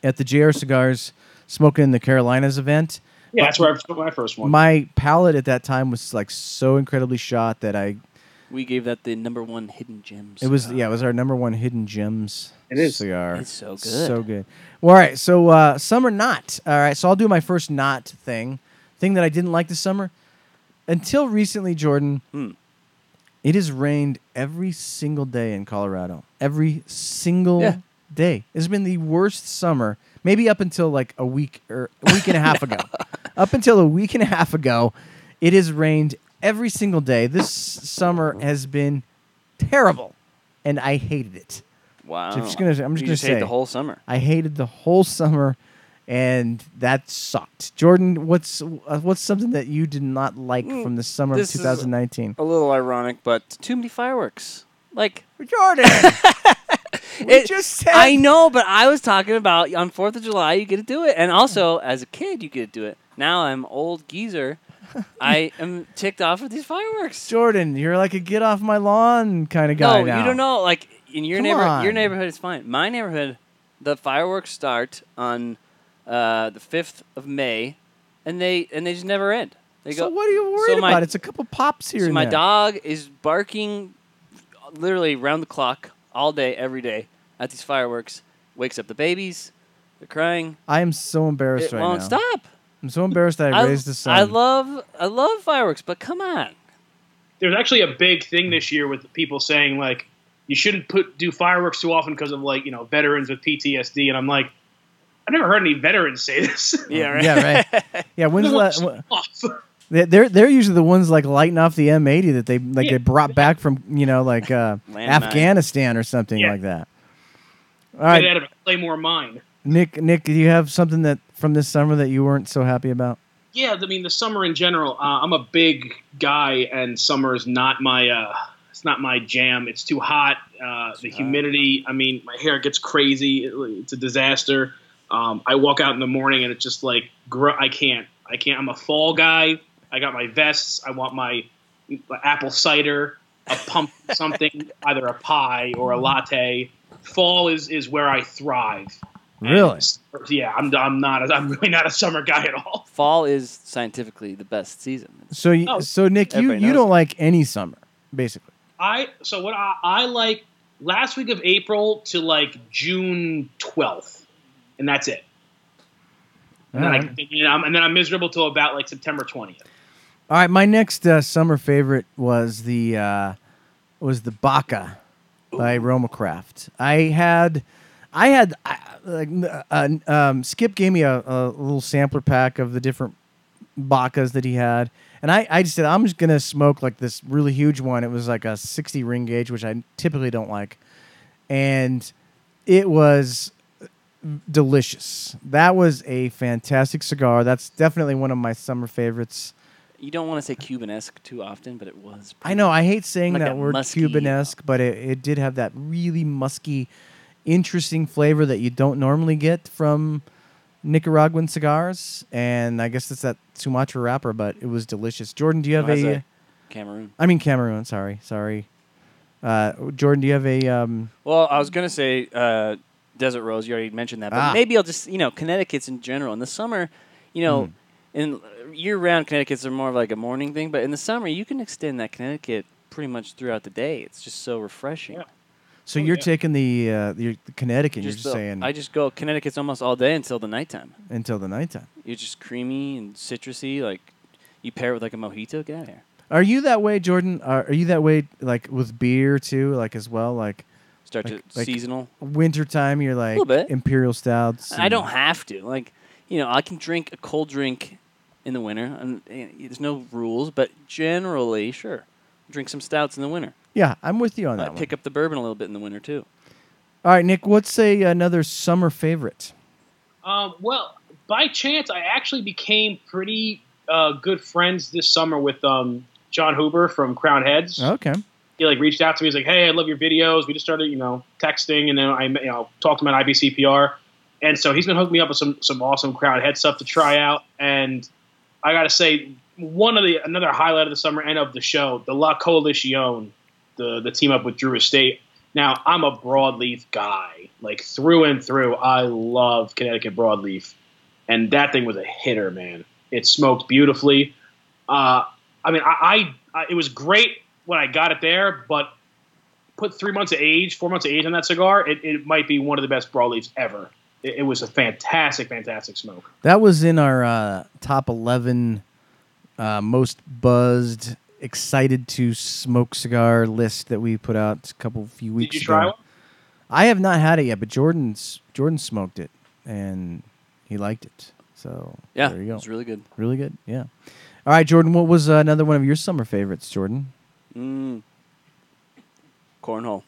at the JR Cigars Smoking in the Carolinas event. Yeah, that's where I smoked my first one. My palate at that time was like so incredibly shot that I we gave that the number one hidden gems. it was yeah it was our number one hidden gems It is. cigar. It's so good. So good. Well, all right, so uh, summer not. All right, so I'll do my first not thing, thing that I didn't like this summer. Until recently, Jordan, Hmm. it has rained every single day in Colorado. Every single Yeah. day. It's been the worst summer. Maybe up until like a week or a week and a half ago. Up until a week and a half ago, it has rained every single day. This summer has been terrible, and I hated it. Wow. So I'm just gonna- I'm just You gonna hate say- the whole summer. I hated the whole summer, and that sucked. Jordan, what's uh, what's something that you did not like Mm, from the summer of this is- 2019? A little ironic, but too many fireworks. Like Jordan, It- just said I know, but I was talking about on Fourth of July you get to do it, and also as a kid you get to do it. Now I'm old geezer. I am ticked off with these fireworks. Jordan, you're like a get off my lawn kind of guy no, now. you don't know. Like in your Come neighborhood, your neighborhood is fine. My neighborhood, the fireworks start on uh, the fifth of May, and they and they just never end. They So go. what are you worried so my- about? It's a couple pops here. So my there. dog is barking literally round the clock all day, every day at these fireworks. Wakes up the babies. They're crying. I am so embarrassed It right won't now. stop. I'm so embarrassed that I, raised the son. I love I love fireworks, but come on. There's actually a big thing this year with people saying like you shouldn't put do fireworks too often because of like you know veterans with PTSD, and I'm like, I've never heard any veterans say this. Yeah, right. yeah, right. Yeah, when's the Everyone's la- off. They- They're they're usually the ones like lighting off the M80 that they like Yeah. they brought back from you know like uh, Landmine. Afghanistan or something Yeah. like that. All Get right, out of it. Claymore mine. Nick. Nick, do you have something that from this summer that you weren't so happy about? Yeah, I mean the summer in general. Uh, I'm a big guy, and summer is not my. Uh, it's not my jam. It's too hot. Uh, the humidity. I mean, my hair gets crazy. It- it's a disaster. Um, I walk out in the morning, and it's just like gr- I can't. I can't. I'm a fall guy. I got my vests. I want my apple cider, a pump something, either a pie or a latte. Fall is is where I thrive. Really? And, yeah, I'm. I'm not. I'm really not a summer guy at all. Fall is scientifically the best season. So, you, Oh, so Nick, you, you don't it. like any summer, basically. I so what I, I like last week of April to like June 12th, and that's it. And then, I, Alright. and, I'm, and then I'm miserable till about like September 20th. All right, my next uh, summer favorite was the uh, was the Baka by Roma Craft. I had, I had, I, like, uh, um, Skip gave me a, a little sampler pack of the different Bakas that he had, and I, I just said I'm just gonna smoke like this really huge one. It was like a 60 ring gauge, which I typically don't like, and it was delicious. That was a fantastic cigar. That's definitely one of my summer favorites. You don't want to say Cuban-esque too often, but it was. I know. I hate saying Like that a word Cuban-esque, but it, it did have that really musky, interesting flavor that you don't normally get from Nicaraguan cigars. And I guess it's that Sumatra wrapper, but it was delicious. Jordan, do you have No, a? a Cameroon. I mean Cameroon. Sorry, sorry. Uh, Jordan, do you have a? Um, Well, I was gonna say uh, Desert Rose. You already mentioned that, but Ah. maybe I'll just you know Connecticut's in general. In the summer, you know, Hmm. in year-round Connecticut's are more of like a morning thing, but in the summer you can extend that Connecticut pretty much throughout the day. It's just so refreshing. So Oh, you're yeah. taking the uh, the, the Connecticut. You're just uh, saying I just go Connecticut's almost all day until the nighttime. until the nighttime. You're just creamy and citrusy. Like you pair it with like a mojito. Get out of here. Are you that way, Jordan? Are, are you that way, like with beer too, like as well, like? Start Like- to like- seasonal. wintertime you're like Little bit. imperial stouts I don't have to. Like, you know, I can drink a cold drink in the winter, and, and there's no rules. But generally, sure, drink some stouts in the winter. yeah i'm with you on I that one pick up the bourbon a little bit in the winter too. all right nick what's a another summer favorite Um, well, by chance, I actually became pretty uh, good friends this summer with um, Jon Huber from Crowned Heads. okay He like reached out to me. He's like, "Hey, I love your videos." We just started, you know, texting, and then I, you know, talked to him at IPCPR, and so he's been hooking me up with some some awesome Crowned Head stuff to try out. And I got to say, one of the another highlight of the summer and of the show, the La Coalition, the the team up with Drew Estate. Now, I'm a broadleaf guy, like through and through. I love Connecticut broadleaf, and that thing was a hitter, man. It smoked beautifully. Uh, I mean, I, I, I it was great when I got it there, but put three months of age, four months of age on that cigar, it, it might be one of the best broadleafs ever. It, it was a fantastic, fantastic smoke. that was in our uh, top 11 uh, most buzzed excited to smoke cigar list that we put out a couple few weeks Did you ago try one? i have not had it yet but jordan's jordan smoked it and he liked it so Yeah, there you go it's really good. really good yeah all right jordan what was uh, another one of your summer favorites jordan Mm. Cornhole.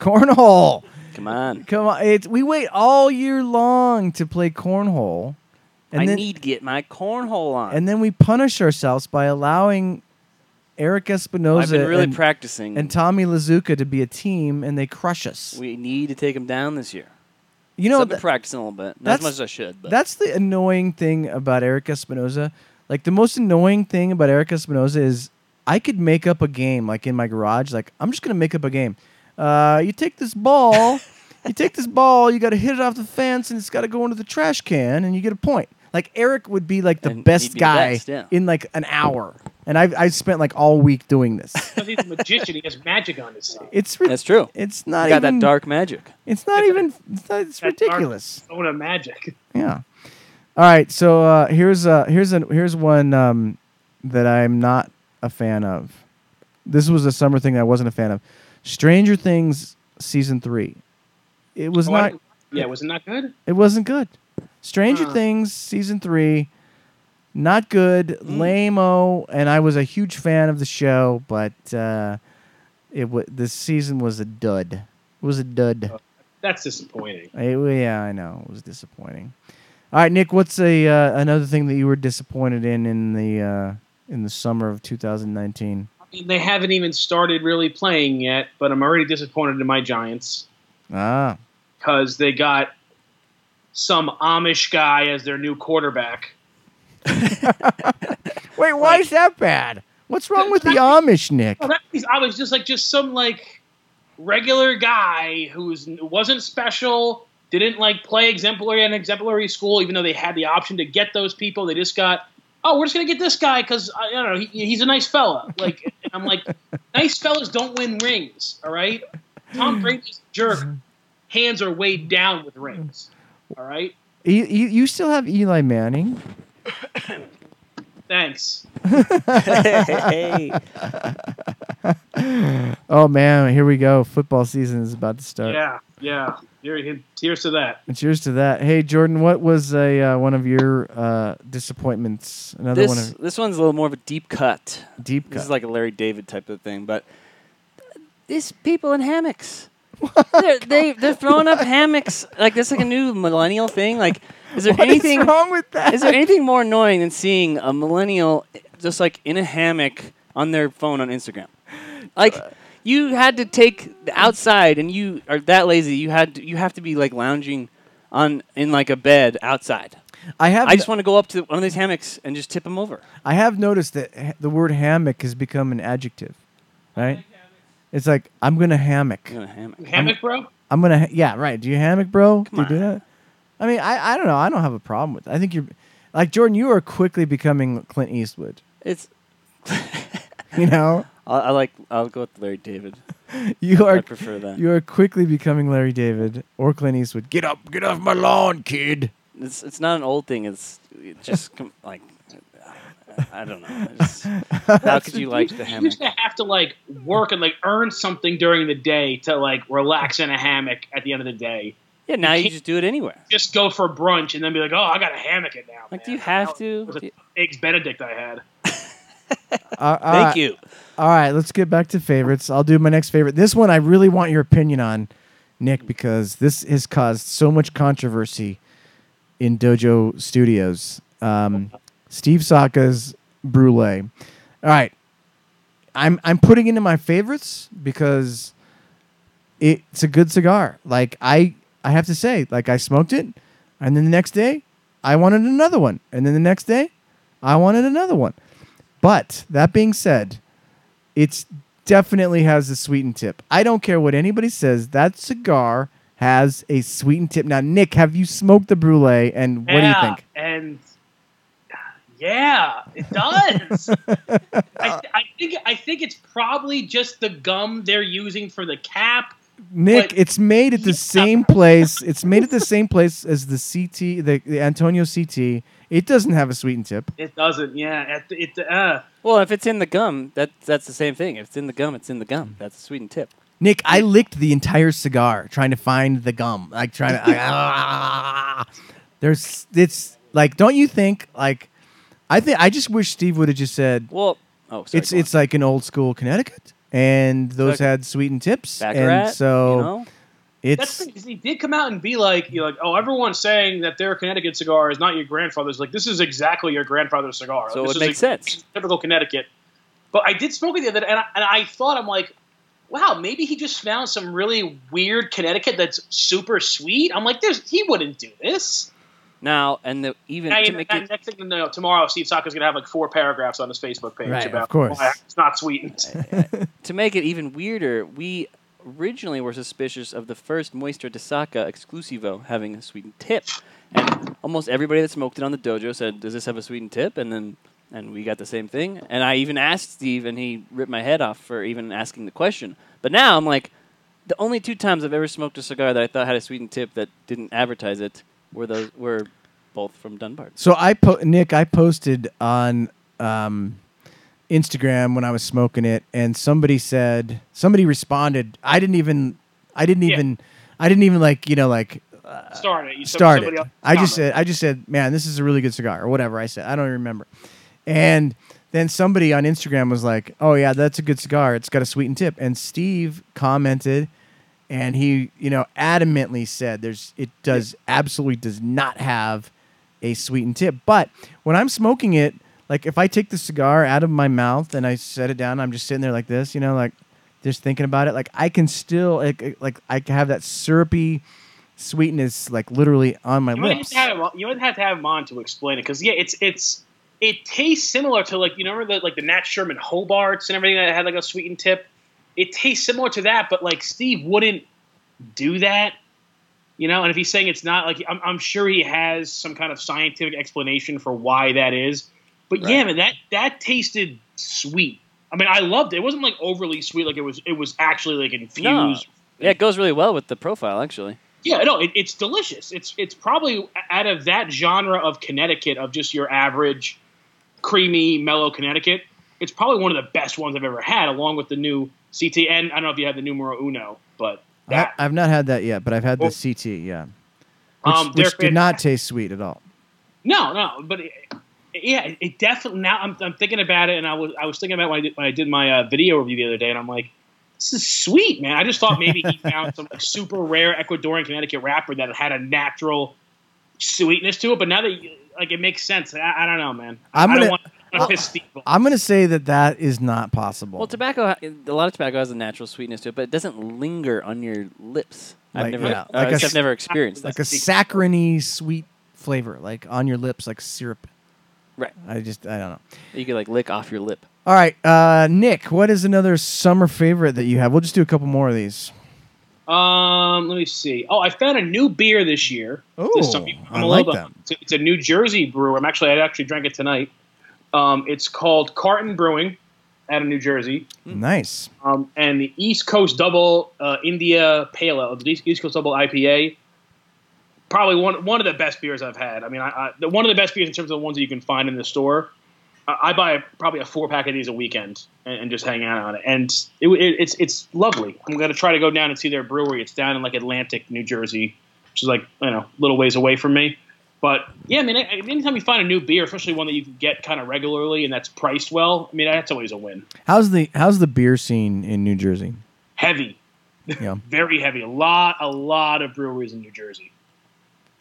cornhole Come on. Come on, it's we wait all year long to play cornhole, and I then need to get my cornhole on. and then we punish ourselves by allowing Eric Espinoza I've been really and, practicing. and Tommy Lazuka to be a team, and they crush us. we need to take them down this year. you know, I've been that- practicing a little bit, not as much as I should. But that's the annoying thing about Eric Espinoza. Like the most annoying thing about Eric Espinoza is I could make up a game like in my garage. Like I'm just gonna make up a game. Uh, you take this ball, you take this ball, you got to hit it off the fence, and it's got to go into the trash can, and you get a point. Like Eric would be like the And he'd best be the guy best, yeah. in like an hour, and I've I spent like all week doing this. Because he's a magician, he has magic on his side. It's ri- that's true. it's You not got even that dark magic. It's not even. It's, not, it's That dark ridiculous. Own of magic. Yeah. All right. So uh, here's uh, here's a here's one um, that I'm not a fan of. This was a summer thing I wasn't a fan of. Stranger Things season three. It was Oh, not. yeah, wasn't that good? It wasn't good. Stranger Huh. Things season three. Not good, lame-o, and I was a huge fan of the show, but uh, it w- this season was a dud. It was a dud. That's disappointing. It- yeah, I know it was disappointing. All right, Nick, what's a uh, another thing that you were disappointed in in the uh, in the summer of 2019? I mean, they haven't even started really playing yet, but I'm already disappointed in my Giants Ah, because they got some Amish guy as their new quarterback. wait, why is that bad? What's wrong with the Amish, Nick? Oh, that, he's I was just like just some like regular guy who was, wasn't special, didn't like play exemplary at an exemplary school, even though they had the option to get those people. They just got, oh, we're just gonna get this guy because I don't know, he, he's a nice fella. Like and I'm like, nice fellas don't win rings. All right, Tom hmm. Brady's a jerk. Hmm. Hands are weighed down with rings. All right, You, you, you still have Eli Manning. thanks. hey, Oh man, here we go. Football season is about to start. Yeah, yeah. Here, here- cheers to that. And cheers to that. Hey Jordan, what was a uh, one of your uh, disappointments? Another one this of this one's a little more of a deep cut. deep This is like a Larry David type of thing, but these people in hammocks. they're, they they're throwing up hammocks like this like a new millennial thing. Like, is there What is anything wrong with that? Is there anything more annoying than seeing a millennial just like in a hammock on their phone on Instagram? Like you had to take the outside and you are that lazy. You had to, you have to be like lounging on in like a bed outside. I have I just want to go up to one of these hammocks and just tip them over. I have noticed that ha- the word hammock has become an adjective, right? It's like I'm gonna hammock. I'm gonna hammock. Hammock, bro. I'm gonna ha- yeah right. Do you hammock, bro? Come do you do on. that? I mean, I, I don't know. I don't have a problem with. it. I think you're like Jordan. You are quickly becoming Clint Eastwood. It's You know, I, I like I'll go with Larry David. you are I prefer that. you are quickly becoming Larry David or Clint Eastwood. Get up, get off my lawn, kid. It's it's not an old thing. It's it just com- like I don't know. Just- how could you like the hammock? You used to have to like work and like earn something during the day to like relax in a hammock at the end of the day. Yeah, now you can't- just do it anywhere. Just go for brunch and then be like, oh, I got a hammock it now. Like, do you have That to? was a Do you- eggs Benedict I had. Uh, Thank you. All right, let's get back to favorites. I'll do my next favorite. This one I really want your opinion on, Nick, because this has caused so much controversy in Dojo Studios. Um, Steve Saka's Brulee. All right, I'm I'm putting into my favorites because it's a good cigar. Like I I have to say, like I smoked it, and then the next day I wanted another one, and then the next day I wanted another one. But that being said, it's definitely has a sweetened tip. I don't care what anybody says. That cigar has a sweetened tip. Now, Nick, have you smoked the brulee? And what do you think? And yeah, it does. I, I think I think it's probably just the gum they're using for the cap. Nick, it's made at the same place. It's made at the same place as the CT, the, the Antaño CT. It doesn't have a sweetened tip. It doesn't. Yeah, at the- it. Uh, Well, if it's in the gum, that that's the same thing. If it's in the gum, it's in the gum. That's a sweetened tip. Nick, I licked the entire cigar trying to find the gum. Like trying to. ah. there's. It's like, don't you think? Like, I think I just wish Steve would have just said. Well, oh, sorry, it's go on. it's like an old school Connecticut, and those like had sweetened tips, Baccarat, and so you know? It's that's because he did come out and be like, you know, like, oh, everyone's saying that their Connecticut cigar is not your grandfather's. Like, this is exactly your grandfather's cigar. So This it is makes a- sense. Typical Connecticut. But I did smoke it the other day, and I, and I thought, I'm like, wow, maybe he just found some really weird Connecticut that's super sweet. I'm like, there's he wouldn't do this. Now and the even Now, to you- make that- it next thing you know, tomorrow Steve Saka's gonna have like four paragraphs on his Facebook page Right, of about course. why it's not sweetened. to make it even weirder, we originally were suspicious of the first Muestra de Saka Exclusivo having a sweetened tip, and almost everybody that smoked it on the dojo said, "Does this have a sweetened tip?" And then and we got the same thing. And I even asked Steve, and he ripped my head off for even asking the question. But now I'm like, the only two times I've ever smoked a cigar that I thought had a sweetened tip that didn't advertise it were those were both from Dunbar. so I po- Nick, I posted on um, Instagram when I was smoking it, and somebody said somebody responded. I didn't even, I didn't Yeah. even, I didn't even like you know like uh, Start it. You- start it. I just said, I just said, man, this is a really good cigar, or whatever I said. I don't even remember. And then somebody on Instagram was like, "Oh yeah, that's a good cigar. It's got a sweetened tip." And Steve commented, and he, you know, adamantly said, "There's, it does absolutely does not have a sweetened tip." But when I'm smoking it, like if I take the cigar out of my mouth and I set it down, I'm just sitting there like this, you know, like just thinking about it. Like I can still, like, like I can have that syrupy sweetness, like literally on my You have lips. have, him- you might have to have him on to explain it because yeah, it's it's it tastes similar to like you know remember the, like the Nat Sherman Hobarts and everything that had like a sweetened tip. It tastes similar to that, but like Steve wouldn't do that. You know, and if he's saying it's not, like I'm, I'm sure he has some kind of scientific explanation for why that is. But yeah, man, that that tasted sweet. I mean, I loved it. It wasn't like overly sweet, like it was. It was actually like infused. No. Yeah, it goes really well with the profile, actually. Yeah, no, it, it's delicious. It's it's probably out of that genre of Connecticut of just your average creamy, mellow Connecticut. It's probably one of the best ones I've ever had, along with the new CT. And I don't know if you had the numero uno, but I, that I've not had that yet, but I've had the CT. Yeah, which, um, which did not taste sweet at all. No, no, but it, yeah, it- it definitely. Now I'm, I'm thinking about it, and I was I was thinking about when I did, when I did my uh, video review the other day, and I'm like, this is sweet, man. I just thought maybe he found some like, super rare Ecuadorian Connecticut wrapper that had a natural sweetness to it. But now that you, like it makes sense, I, I don't know, man. I'm gonna- don't want to piss I'm gonna say that that is not possible. Well, tobacco, a lot of tobacco has a natural sweetness to it, but it doesn't linger on your lips. Like, I've never, yeah, uh, like a I've s- never experienced that. like that. a saccharine sweet flavor, like on your lips, like syrup. Right. I just I don't know. You could like lick off your lip. All right, uh, Nick, what is another summer favorite that you have? We'll just do a couple more of these. Um, let me see. Oh, I found a new beer this year. Ooh, This- I'm I a like little- them. It's a, it's a New Jersey brewer. I'm actually I actually drank it tonight. Um, it's called Carton Brewing, out of New Jersey. Nice. Um, and the East Coast Double uh, India Pale Ale, the East East Coast Double IPA, probably one one of the best beers I've had. I mean, I, I, the, one of the best beers in terms of the ones that you can find in the store. I, I buy probably a four pack of these a weekend and, and just hang out on it, and it, it, it's it's lovely. I'm gonna try to go down and see their brewery. It's down in like Atlantic, New Jersey, which is like you know a little ways away from me. But yeah, I mean, anytime you find a new beer, especially one that you can get kind of regularly and that's priced well, I mean, that's always a win. How's the how's the beer scene in New Jersey? Heavy, Yeah. very heavy. A lot, a lot of breweries in New Jersey.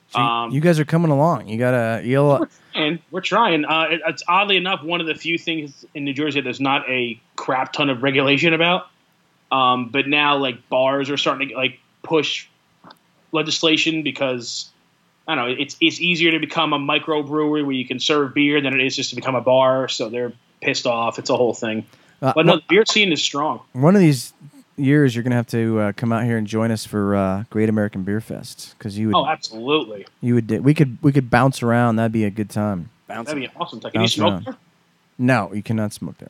So you- Um, you guys are coming along. You gotta you'll and we're trying. Uh, it, it's oddly enough one of the few things in New Jersey that there's not a crap ton of regulation about. Um, but now, like bars are starting to like push legislation because I don't know. It's it's easier to become a microbrewery where you can serve beer than it is just to become a bar. So they're pissed off. It's a whole thing. Uh, but no, well- the beer scene is strong. one of these years you're gonna have to uh, come out here and join us for uh, Great American Beer Fest because you would Oh, absolutely. you would we could we could bounce around. That'd be a good time. Bounce. That'd be awesome. Can you smoke around. there? No, you cannot smoke there.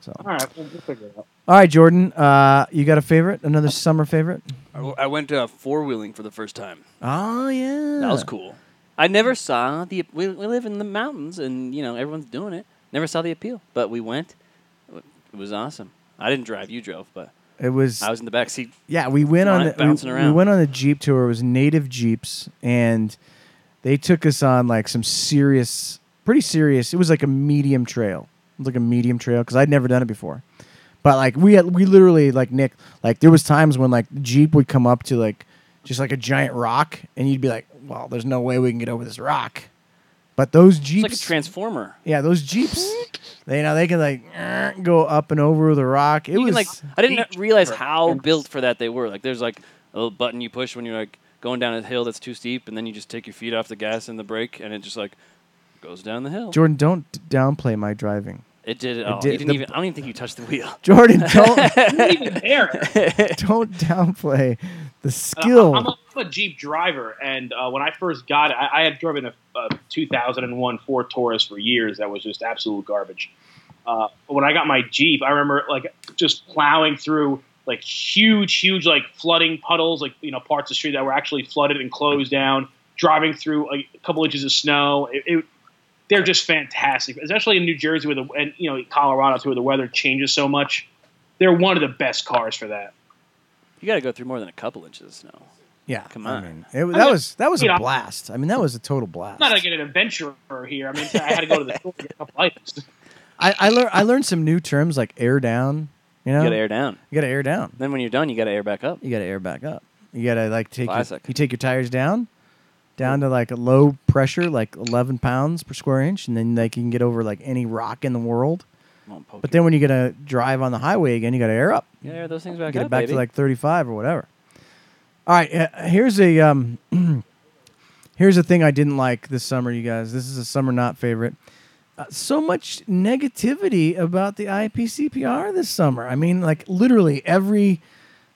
So All right, we'll, we'll figure it out. all right, Jordan, uh, you got a favorite? Another summer favorite? I, I went uh, four wheeling for the first time. Oh yeah, That was cool. I never saw the. We, we live in the mountains, and you know everyone's doing it. Never saw the appeal, but we went. It was awesome. I didn't drive. You drove, but It was I was in the back seat. Yeah, we went on the, we, bouncing we around. went on a jeep tour. It was native jeeps, and they took us on like some serious, pretty serious. It was like a medium trail. It was like a medium trail because I'd never done it before. But like we had, we literally like Nick, like there was times when like the jeep would come up to like just like a giant rock, and you'd be like, "Well, there's no way we can get over this rock." But those It's jeeps, like a transformer. yeah, those jeeps, they you know they can like go up and over the rock. It you was can like. I didn't realize how built for that they were. Like, there's like a little button you push when you're like going down a hill that's too steep, and then you just take your feet off the gas and the brake, and it just like goes down the hill. Jordan, don't downplay my driving. It did it It all. did. Didn't even. I don't even think you touched the wheel. Jordan, don't Even there. don't downplay the Uh, skill. I'm, a, I'm a Jeep driver, and uh, when I first got it, I, I had driven a, a 2001 Ford Taurus for years that was just absolute garbage. Uh, but when I got my Jeep, I remember like just plowing through like huge, huge like flooding puddles, like you know parts of the street that were actually flooded and closed down. Driving through a couple inches of snow, it, it, they're just fantastic, especially in New Jersey where the and you know Colorado too, where the weather changes so much. They're one of the best cars for that. You got to go through more than a couple inches of snow. Yeah, come I on. mean, it, that was that was a know- blast. I mean, that was a total blast. I'm not like an adventurer here. I mean, I had to go to the store to get a couple items. I I learned I learned some new terms like air down. You know, You got to air down. You gotta air down. Then when you're done, you got to air back up. You gotta air back up. You gotta like take your, Classic. you take your tires down, down to like a low pressure, like 11 pounds per square inch, and then like you can get over like any rock in the world. But then when you gotta drive on the highway again, you gotta air up. You gotta air those things back get up, it back baby. to like 35 or whatever. All right, uh, here's a um, here's a thing I didn't like this summer, you guys. This is a summer not favorite. Uh, so much negativity about the IPCPR this summer. I mean, like literally every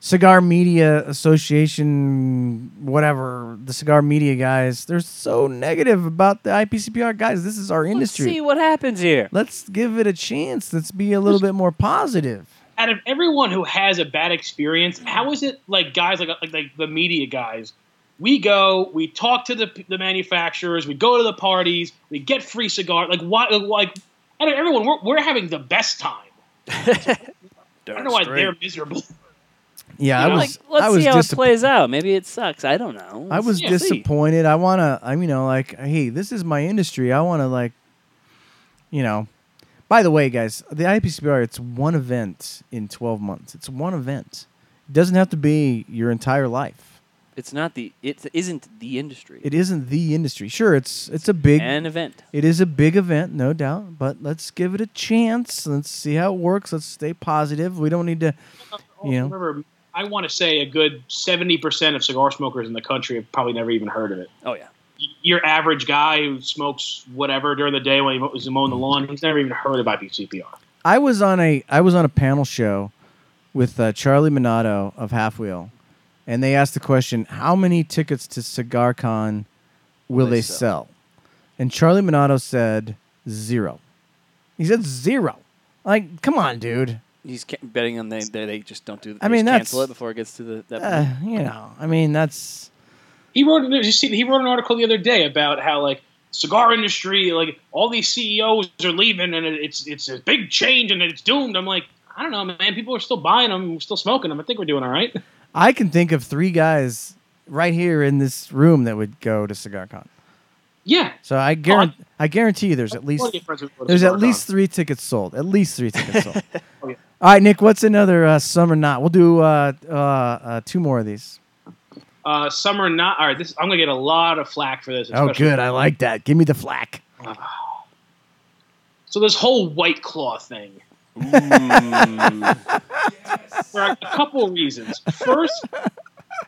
Cigar Media Association, whatever the cigar media guys, they're so negative about the IPCPR guys. This is our industry. Let's industry. see what happens here. Let's give it a chance. Let's be a little bit more positive. Out of everyone who has a bad experience, how is it like guys like like, like the media guys? We go, we talk to the the manufacturers, we go to the parties, we get free cigar. Like why? Like out of everyone, we're, we're having the best time. I don't know why they're miserable. Yeah, You know, I like, was. let's I was see how disap- it plays out. Maybe it sucks. I don't know. I was Let's see. disappointed. I want to, I'm, you know, like, hey, this is my industry. I want to, like, you know. By the way, guys, the IPCPR, it's one event in 12 months. It's one event. It doesn't have to be your entire life. It's not the. It isn't the industry. It isn't the industry. Sure, it's it's a big An event. It is a big event, no doubt, but let's give it a chance. Let's see how it works. Let's stay positive. We don't need to, you know. Remember, I want to say a good seventy percent of cigar smokers in the country have probably never even heard of it. Oh yeah. Your average guy who smokes whatever during the day when he was mowing the lawn, he's never even heard about IPCPR. I was on a I was on a panel show with uh, Charlie Minato of Half Wheel, and they asked the question, "How many tickets to CigarCon will they they sell? sell?" And Charlie Minato said zero. He said zero. Like, come on, dude. He's ca- betting on they, they they just don't do. I mean, just cancel that's- it before it gets to the. That Uh, point. you know, I mean, that's He wrote you see, he wrote an article the other day about how like cigar industry like all these CEOs are leaving and it's it's a big change and it's doomed. I'm like I don't know, man. People are still buying them, we're still smoking them. I think we're doing all right. I can think of three guys right here in this room that would go to CigarCon. Yeah, So I guarantee, I guarantee you, there's at least Plenty of friends who go to there's at least three tickets sold. At least three tickets sold. Oh, yeah. All right, Nick. What's another uh, summer knot? We'll do uh, uh, uh, two more of these. Uh, are not all right. This I'm gonna get a lot of flack for this. Oh, good. I like that. Give me the flack. So this whole white claw thing. for a couple of reasons. First,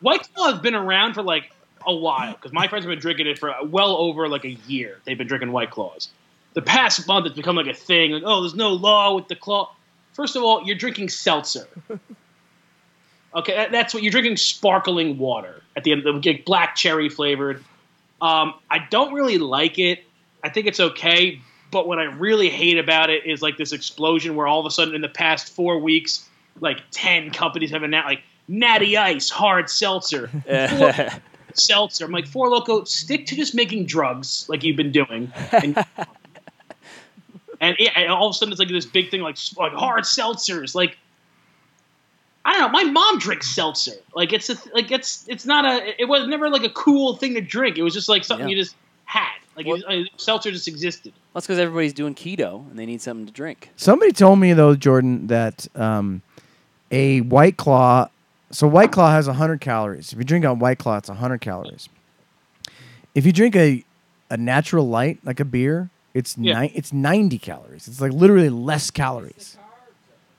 White Claw has been around for like a while because my friends have been drinking it for well over like a year. They've been drinking White Claws. The past month, it's become like a thing. Like, oh, there's no law with the claw. First of all, you're drinking seltzer. Okay, that- that's what you're drinking. Sparkling water at the end, of the black cherry flavored. Um, I don't really like it. I think it's okay, but what I really hate about it is like this explosion where all of a sudden in the past four weeks, like ten companies have announced like Natty Ice hard seltzer, seltzer. I'm like Four Loco, stick to just making drugs like you've been doing. And, and, and all of a sudden it's like this big thing like like hard seltzers. Like I don't know. My mom drinks seltzer. Like it's a like it's it's not a. It was never like a cool thing to drink. It was just like something Yeah. you just had. Like it was, uh, seltzer just existed. That's because everybody's doing keto and they need something to drink. Somebody told me though, Jordan, that um, a White Claw. So White Claw has 100 calories. If you drink on White Claw, it's 100 calories. If you drink a a natural light like a beer, it's Yeah. ni- it's 90 calories. It's like literally less calories.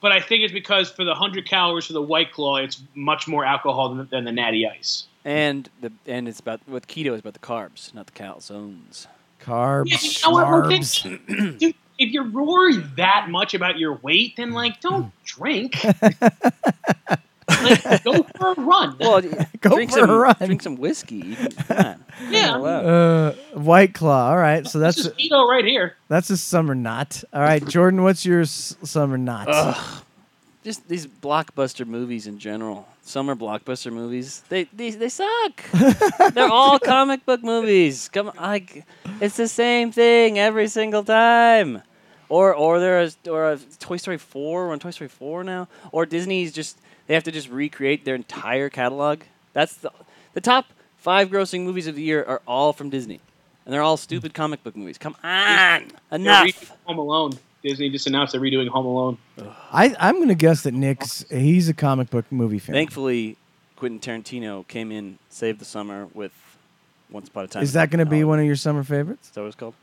But I think it's because for the hundred calories for the White Claw, it's much more alcohol than, than the Natty Ice. And the and it's about with keto is about the carbs, not the calzones. Carbs, Yeah, you know what, well, then- carbs. Dude, if you're worried that much about your weight, then like don't drink. like go for a run. Well, Go drink for a run. drink some whiskey. You can- Come on. Yeah. Uh, White Claw. All right, so that's is keto right here. that's a summer knot. All right, Jordan, what's your s- summer knot? Just these blockbuster movies in general. Summer blockbuster movies. They they, they suck. They're all comic book movies. Come like it's the same thing every single time. Or or there's or a Toy Story 4, we're on Toy Story 4 now. Or Disney's just they have to just recreate their entire catalog. That's the the top 5 grossing movies of the year are all from Disney. And they're all stupid comic book movies. Come on. Enough. Home Alone. Disney just announced they're redoing Home Alone. I I'm gonna guess that Nick's he's a comic book movie fan. Thankfully, Quentin Tarantino came in, saved the summer with Once Upon a Time. Is that gonna be one of your summer favorites? Is that what it's called?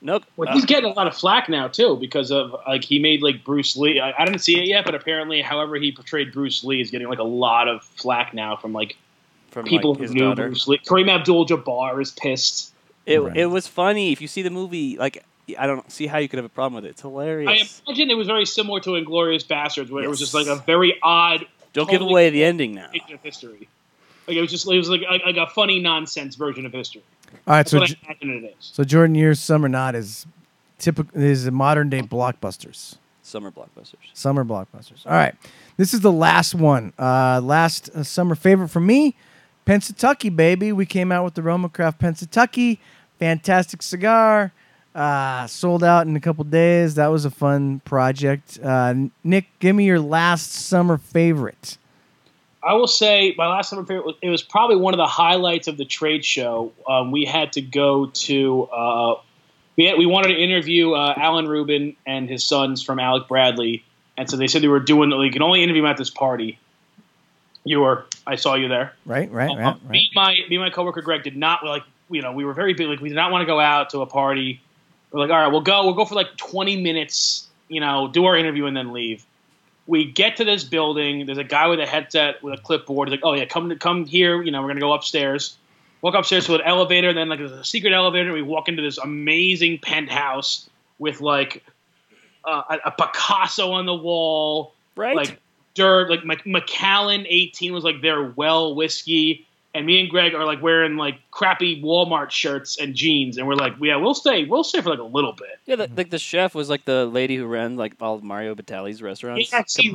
Nope. Well, Uh, he's getting a lot of flack now too because of like he made like Bruce Lee. I, I didn't see it yet, but apparently, however he portrayed Bruce Lee is getting like a lot of flack now from like from people like, who his knew daughter. Bruce Lee. Kareem Abdul-Jabbar is pissed. It, Right. it was funny. If you see the movie, like I don't see how you could have a problem with it. It's hilarious. I imagine it was very similar to Inglorious Bastards, where it was just like a very odd Don't give away the ending now. version of history. Like it was just it was like like, like a funny nonsense version of history. All right, That's so what J- I imagine it is. so Jordan, your summer not is typical is modern day blockbusters. Summer blockbusters. Summer blockbusters. All right, this is the last one. Uh, last uh, summer favorite for me, Pennsatucky, baby. We came out with the Roma Craft Pennsatucky. Fantastic cigar. Uh, sold out in a couple days. That was a fun project. Uh, Nick, give me your last summer favorite. I will say my last summer favorite was it was probably one of the highlights of the trade show. Um, we had to go to uh, we had, we wanted to interview uh, Alan Rubin and his sons from Alec Bradley, and so they said they were doing they could only interview them at this party. You were I saw you there. Right, right, Uh, right, right. Me, my me, and my coworker Greg did not like. You know, we were very big. Like, we did not want to go out to a party. We're like, all right, we'll go. We'll go for like twenty minutes. You know, do our interview and then leave. We get to this building. There's a guy with a headset with a clipboard. He's like, oh yeah, come to come here. You know, we're gonna go upstairs. Walk upstairs to an elevator. Then like there's a secret elevator. We walk into this amazing penthouse with like uh, a, a Picasso on the wall Right? like dirt. Like Macallan 18 was like their well whiskey, and me and Greg are like wearing like crappy Walmart shirts and jeans, and we're like, yeah, we'll stay, we'll stay for like a little bit. yeah, the, like the chef was like the lady who ran like all of Mario Batali's restaurants. Yeah, see.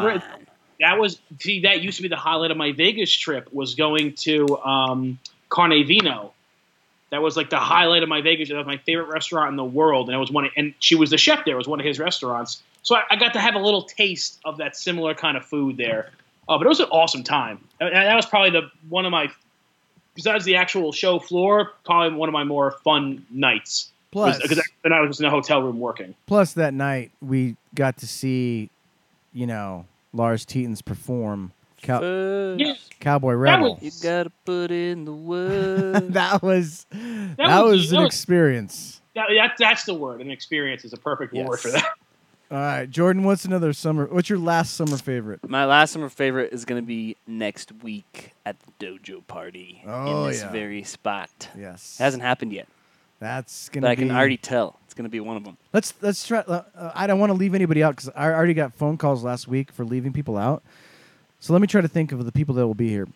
That was see, that used to be the highlight of my Vegas trip was going to um, Carne Vino. That was like the highlight of my Vegas. That was my favorite restaurant in the world, and it was one. Of, and she was the chef there. It was one of his restaurants. So I, I got to have a little taste of that similar kind of food there. Uh, but it was an awesome time. And that was probably the one of my, besides the actual show floor, probably one of my more fun nights. Plus, because then I was just in a hotel room working. plus that night we got to see, you know, Lars Teetons perform Cow- Yeah. Cowboy That Rebel. You gotta put in the work. that was that, was- was that an was- experience. That, that, that's the word. An experience is a perfect word for that. All right, Jordan, what's another summer? What's your last summer favorite? My last summer favorite is gonna be next week at the dojo party Oh, in this yeah. very spot. Yes, It hasn't happened yet, that's gonna. but I can already tell it's gonna be one of them. Let's let's try. Uh, uh, I don't want to leave anybody out because I already got phone calls last week for leaving people out. So let me try to think of the people that will be here.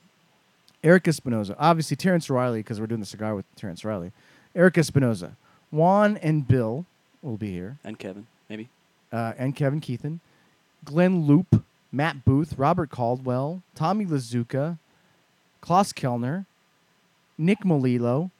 Erik Espinosa, obviously Terrence Riley because we're doing the cigar with Terrence Riley. Erik Espinosa, Juan and Bill will be here, And Kevin, maybe. Uh, and Kevin Keithan, Glenn Loop, Matt Booth, Robert Caldwell, Tommy Lazuka, Klaus Kelner, Nick Melillo.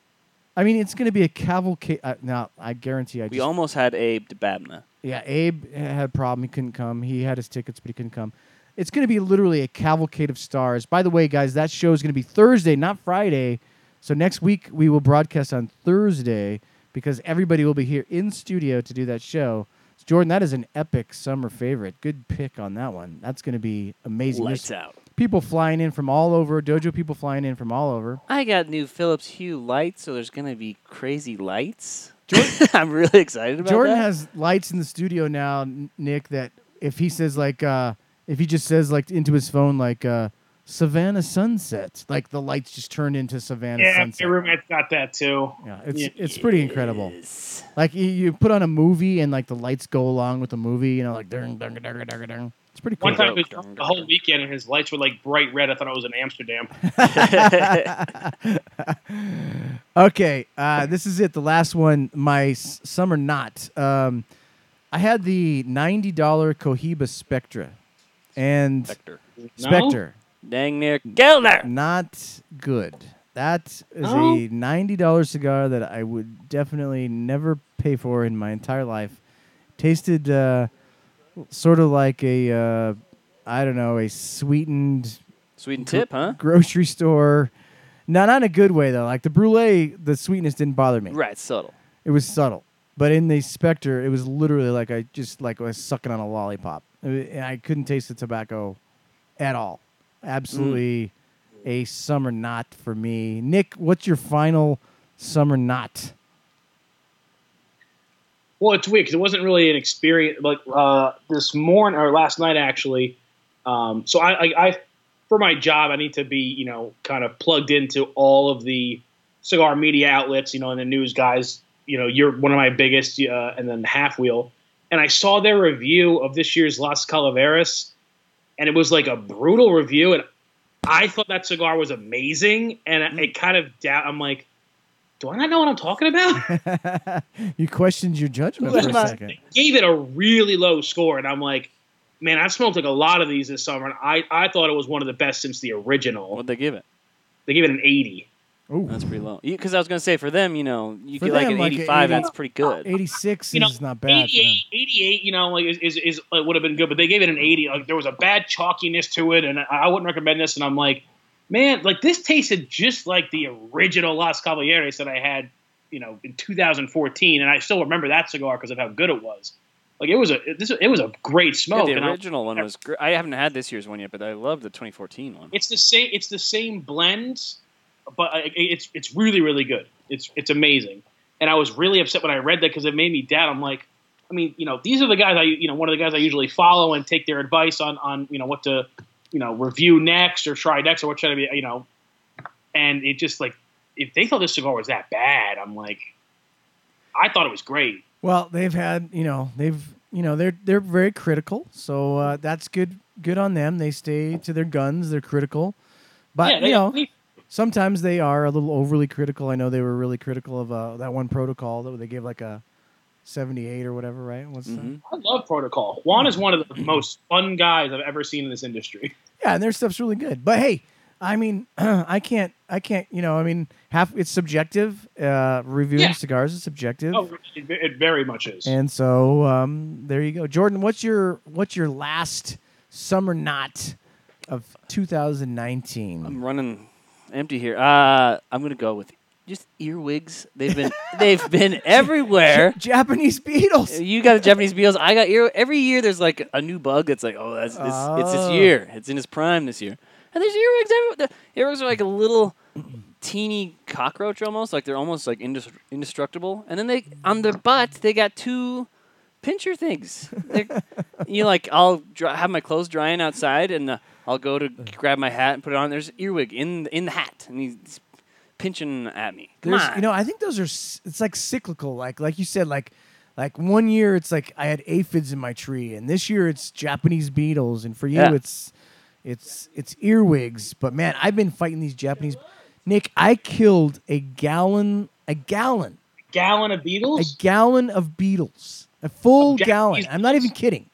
I mean, it's going to be a cavalcade. Uh, now, I guarantee I We just almost had Abe Dababneh. yeah, Abe had a problem. He couldn't come. He had his tickets, but he couldn't come. It's going to be literally a cavalcade of stars. By the way, guys, that show is going to be Thursday, not Friday. So next week we will broadcast on Thursday because everybody will be here in studio to do that show. Jordan, that is an epic summer favorite. Good pick on that one. That's going to be amazing. Lights There's out. people flying in from all over. Dojo people flying in from all over. I got new Philips Hue lights, so there's gonna be crazy lights. Jordan, I'm really excited about that. Jordan that. has lights in the studio now, Nick. That if he says like, uh, if he just says like into his phone like uh, Savannah Sunset, like the lights just turn into Savannah Yeah, Sunset. my roommate's got that too. yeah, it's Yeah. it's pretty incredible. Yes. Like you, you put on a movie and like the lights go along with the movie, you know, like ding ding ding ding ding. It's pretty cool. One time, it was the whole weekend, and his lights were like bright red. I thought I was in Amsterdam. okay, uh, this is it. The last one. My s- summer knot. Um, I had the ninety dollar Cohiba Spectra, and Vector. Spectre. Dang near Kellner. not good. That is Oh. a ninety dollars cigar that I would definitely never pay for in my entire life. Tasted uh, sort of like a uh, I don't know a sweetened Sweet and tip, huh? grocery store. No, not in a good way though. Like the brulee, the sweetness didn't bother me. Right, subtle. It was subtle, but in the Spectre, it was literally like I just like I was sucking on a lollipop. And I couldn't taste the tobacco at all. Absolutely a summer knot for me. Nick, what's your final summer knot? Well, it's weird because it wasn't really an experience. Like uh, this morning or last night, actually. Um, so I, I, I, for my job, I need to be, you know, kind of plugged into all of the cigar media outlets, you know, and the news guys. You know, you're one of my biggest, uh, and then Half Wheel. And I saw their review of this year's Las Calaveras, and it was like a brutal review, and I thought that cigar was amazing, and it kind of doubt. I'm like, do I not know what I'm talking about? you questioned your judgment for a second. They gave it a really low score, and I'm like, man, I've smoked like a lot of these this summer, and I, I thought it was one of the best since the original. What'd they give it? They gave it an 80. Ooh. That's pretty low. Because I was gonna say for them, you know, you For get like them, an like a 85. 80 that's pretty good. 86 You know, is not bad. for 88, 88, you know, like is is, is uh, would have been good, but they gave it an 80. Like there was a bad chalkiness to it, and I, I wouldn't recommend this. And I'm like, man, like this tasted just like the original Las Calaveras that I had, you know, in 2014, and I still remember that cigar because of how good it was. Like it was a this it was a great Yeah, smoke. the and I- original one was great. I haven't had this year's one yet, but I love the 2014 one. It's the same. It's the same blend, but it's it's really really good. It's it's amazing. And I was really upset when I read that because it made me doubt. I'm like, I mean, you know, these are the guys I you know one of the guys I usually follow and take their advice on on you know what to you know review next or try next or what should I be you know. And it just like if they thought this cigar was that bad, I'm like, I thought it was great. Well, they've had, you know, they've, you know, they're they're very critical. So uh, that's good. Good on them. They stay to their guns. They're critical, but yeah, they, you know, they- sometimes they are a little overly critical. I know they were really critical of uh, that one protocol that they gave like a seventy-eight or whatever, right? What's that? Mhm. I love Protocol. Juan is one of the most fun guys I've ever seen in this industry. Yeah, and their stuff's really good. But hey, I mean, I can't, I can't, you know, I mean, half it's subjective. Uh, reviewing Yeah. cigars is subjective. Oh, it, it very much is. And so um, there you go, Jordan. What's your what's your last summer knot of 2019? I'm running empty here. Uh, I'm gonna go with just earwigs. They've been they've been everywhere. Japanese beetles. You got a Japanese beetles. I got ear. Every year there's like a new bug. That's like, oh, that's this. It's this Oh. year. It's in its prime this year. And there's earwigs. Everywhere. The earwigs are like a little teeny cockroach almost. Like they're almost like indest- indestructible. And then they on their butt they got two pincher things. You like I'll dry, have my clothes drying outside and uh, I'll go to uh. grab my hat and put it on. There's earwig in in the hat and he's pinching at me. Come There's, on. you know, I think those are s- it's like cyclical. Like like you said, like like one year it's like I had aphids in my tree, and this year it's Japanese beetles, and for you Yeah. it's it's it's earwigs. But man, I've been fighting these Japanese. Nick, I killed a gallon a gallon A Gallon of beetles? a Beatles. gallon of beetles, a full Of gallon. I'm not even kidding.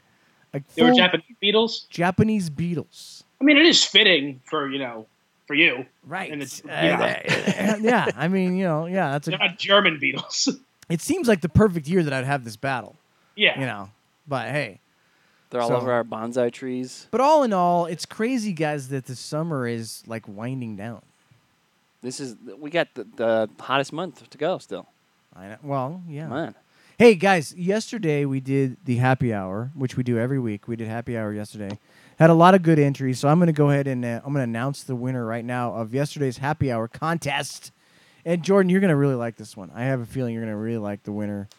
A They were full Japanese beetles? Japanese beetles. I mean, it is fitting for you know for you. Right. And it's- Uh, yeah. yeah. I mean, you know, yeah. That's They're a. not German Beatles. It seems like the perfect year that I'd have this battle. yeah. You know, but hey. They're all So- over our bonsai trees. But all in all, it's crazy, guys, that the summer is like winding down. This is we got the, the hottest month to go still. I know. Well, yeah. Man, Hey, guys, yesterday we did the happy hour, which we do every week. We did happy hour yesterday. Had a lot of good entries, so I'm going to go ahead and uh, I'm going to announce the winner right now of yesterday's happy hour contest. And Jordan, you're going to really like this one. I have a feeling you're going to really like the winner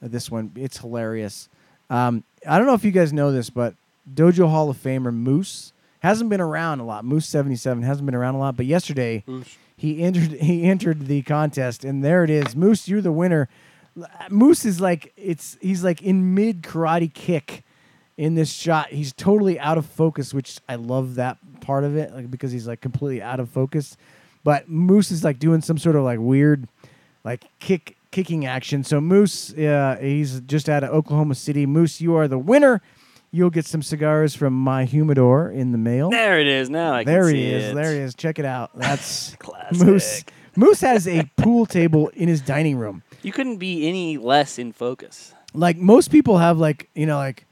of this one. It's hilarious. Um, I don't know if you guys know this, but Dojo Hall of Famer Moose hasn't been around a lot. Moose 77 hasn't been around a lot, but yesterday he entered he entered the contest, and there it is. Moose, you're the winner. Moose is like it's he's like in mid karate kick in this shot. He's totally out of focus, which I love that part of it, like because he's like completely out of focus. But Moose is like doing some sort of like weird, like kick kicking action. So Moose, uh, he's just out of Oklahoma City. Moose, you are the winner. You'll get some cigars from my humidor in the mail. there it is. Now I can There see it. There he is. it. There he is. Check it out. That's Classic. Moose. Moose has a pool table in his dining room. You couldn't be any less in focus. Like most people have like, you know, like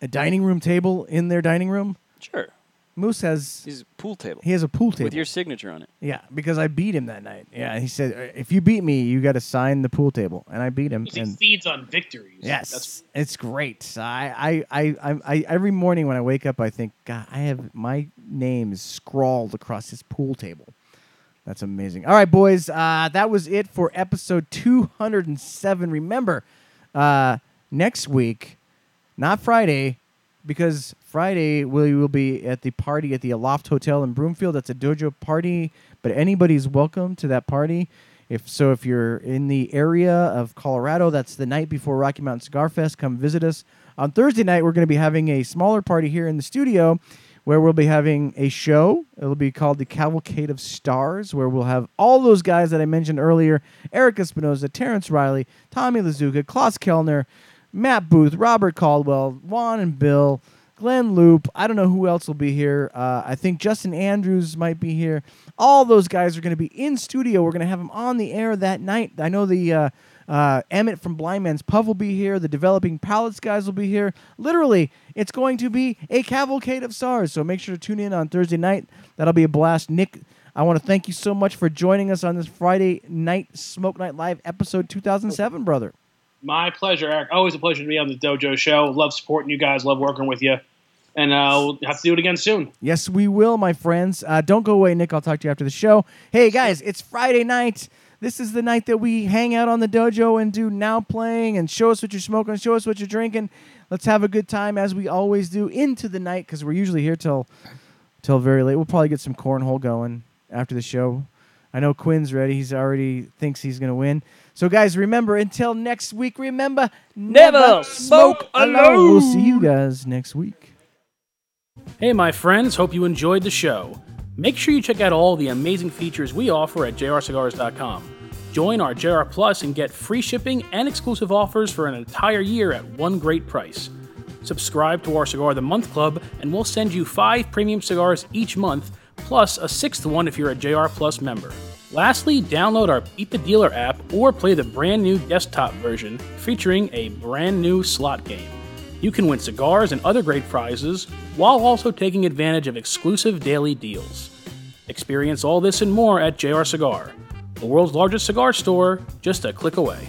a dining room table in their dining room. Sure, Moose has he's a pool table he has a pool table. with your signature on it. yeah, because I beat him that night. Yeah, he said "Uh, if you beat me, you got to sign the pool table, and I beat him. Because he And feeds on victories. yes, That's it's great. I, I, I, I, I, every morning when I wake up, I think, God, I have my name is scrawled across his pool table. That's amazing. All right, boys, uh, that was it for episode 207. Remember, uh, next week, not Friday, because Friday we will be at the party at the Aloft Hotel in Broomfield. That's a dojo party, but anybody's welcome to that party. If so, if you're in the area of Colorado, that's the night before Rocky Mountain Cigar Fest. Come visit us. On Thursday night, we're going to be having a smaller party here in the studio where we'll be having a show. It'll be called the Cavalcade of Stars, where we'll have all those guys that I mentioned earlier Erik Espinosa, Terrence Riley, Tommy Lazuka, Klaus Kelner, Matt Booth, Robert Caldwell, Juan and Bill, Glenn Loop. I don't know who else will be here. Uh, I think Justin Andrews might be here. All those guys are going to be in studio. We're going to have them on the air that night. I know the. Uh, uh, Emmett from Blind Man's Puff will be here. The Developing Palettes guys will be here. Literally, it's going to be a cavalcade of stars. So make sure to tune in on Thursday night. That'll be a blast. Nick, I want to thank you so much for joining us on this Friday night Smoke Night Live episode 2007, brother. My pleasure, Eric. Always a pleasure to be on the Dojo Show. Love supporting you guys. Love working with you. And uh, we'll have to do it again soon. Yes, we will, my friends. Uh, don't go away, Nick. I'll talk to you after the show. Hey, guys, it's Friday night. This is the night that we hang out on the dojo and do now playing and show us what you're smoking, show us what you're drinking. Let's have a good time as we always do into the night because we're usually here till till very late. We'll probably get some cornhole going after the show. I know Quinn's ready. He's already thinks he's gonna win. So guys, remember until next week. Remember Never smoke alone. We'll see you guys next week. Hey, my friends, hope you enjoyed the show. Make sure you check out all the amazing features we offer at jrcigars.com. Join our JR Plus and get free shipping and exclusive offers for an entire year at one great price. Subscribe to our Cigar of the Month Club, and we'll send you five premium cigars each month, plus a sixth one if you're a JR Plus member. Lastly, download our Beat the Dealer app or play the brand new desktop version featuring a brand new slot game. You can win cigars and other great prizes while also taking advantage of exclusive daily deals. Experience all this and more at JR Cigar, the world's largest cigar store, just a click away.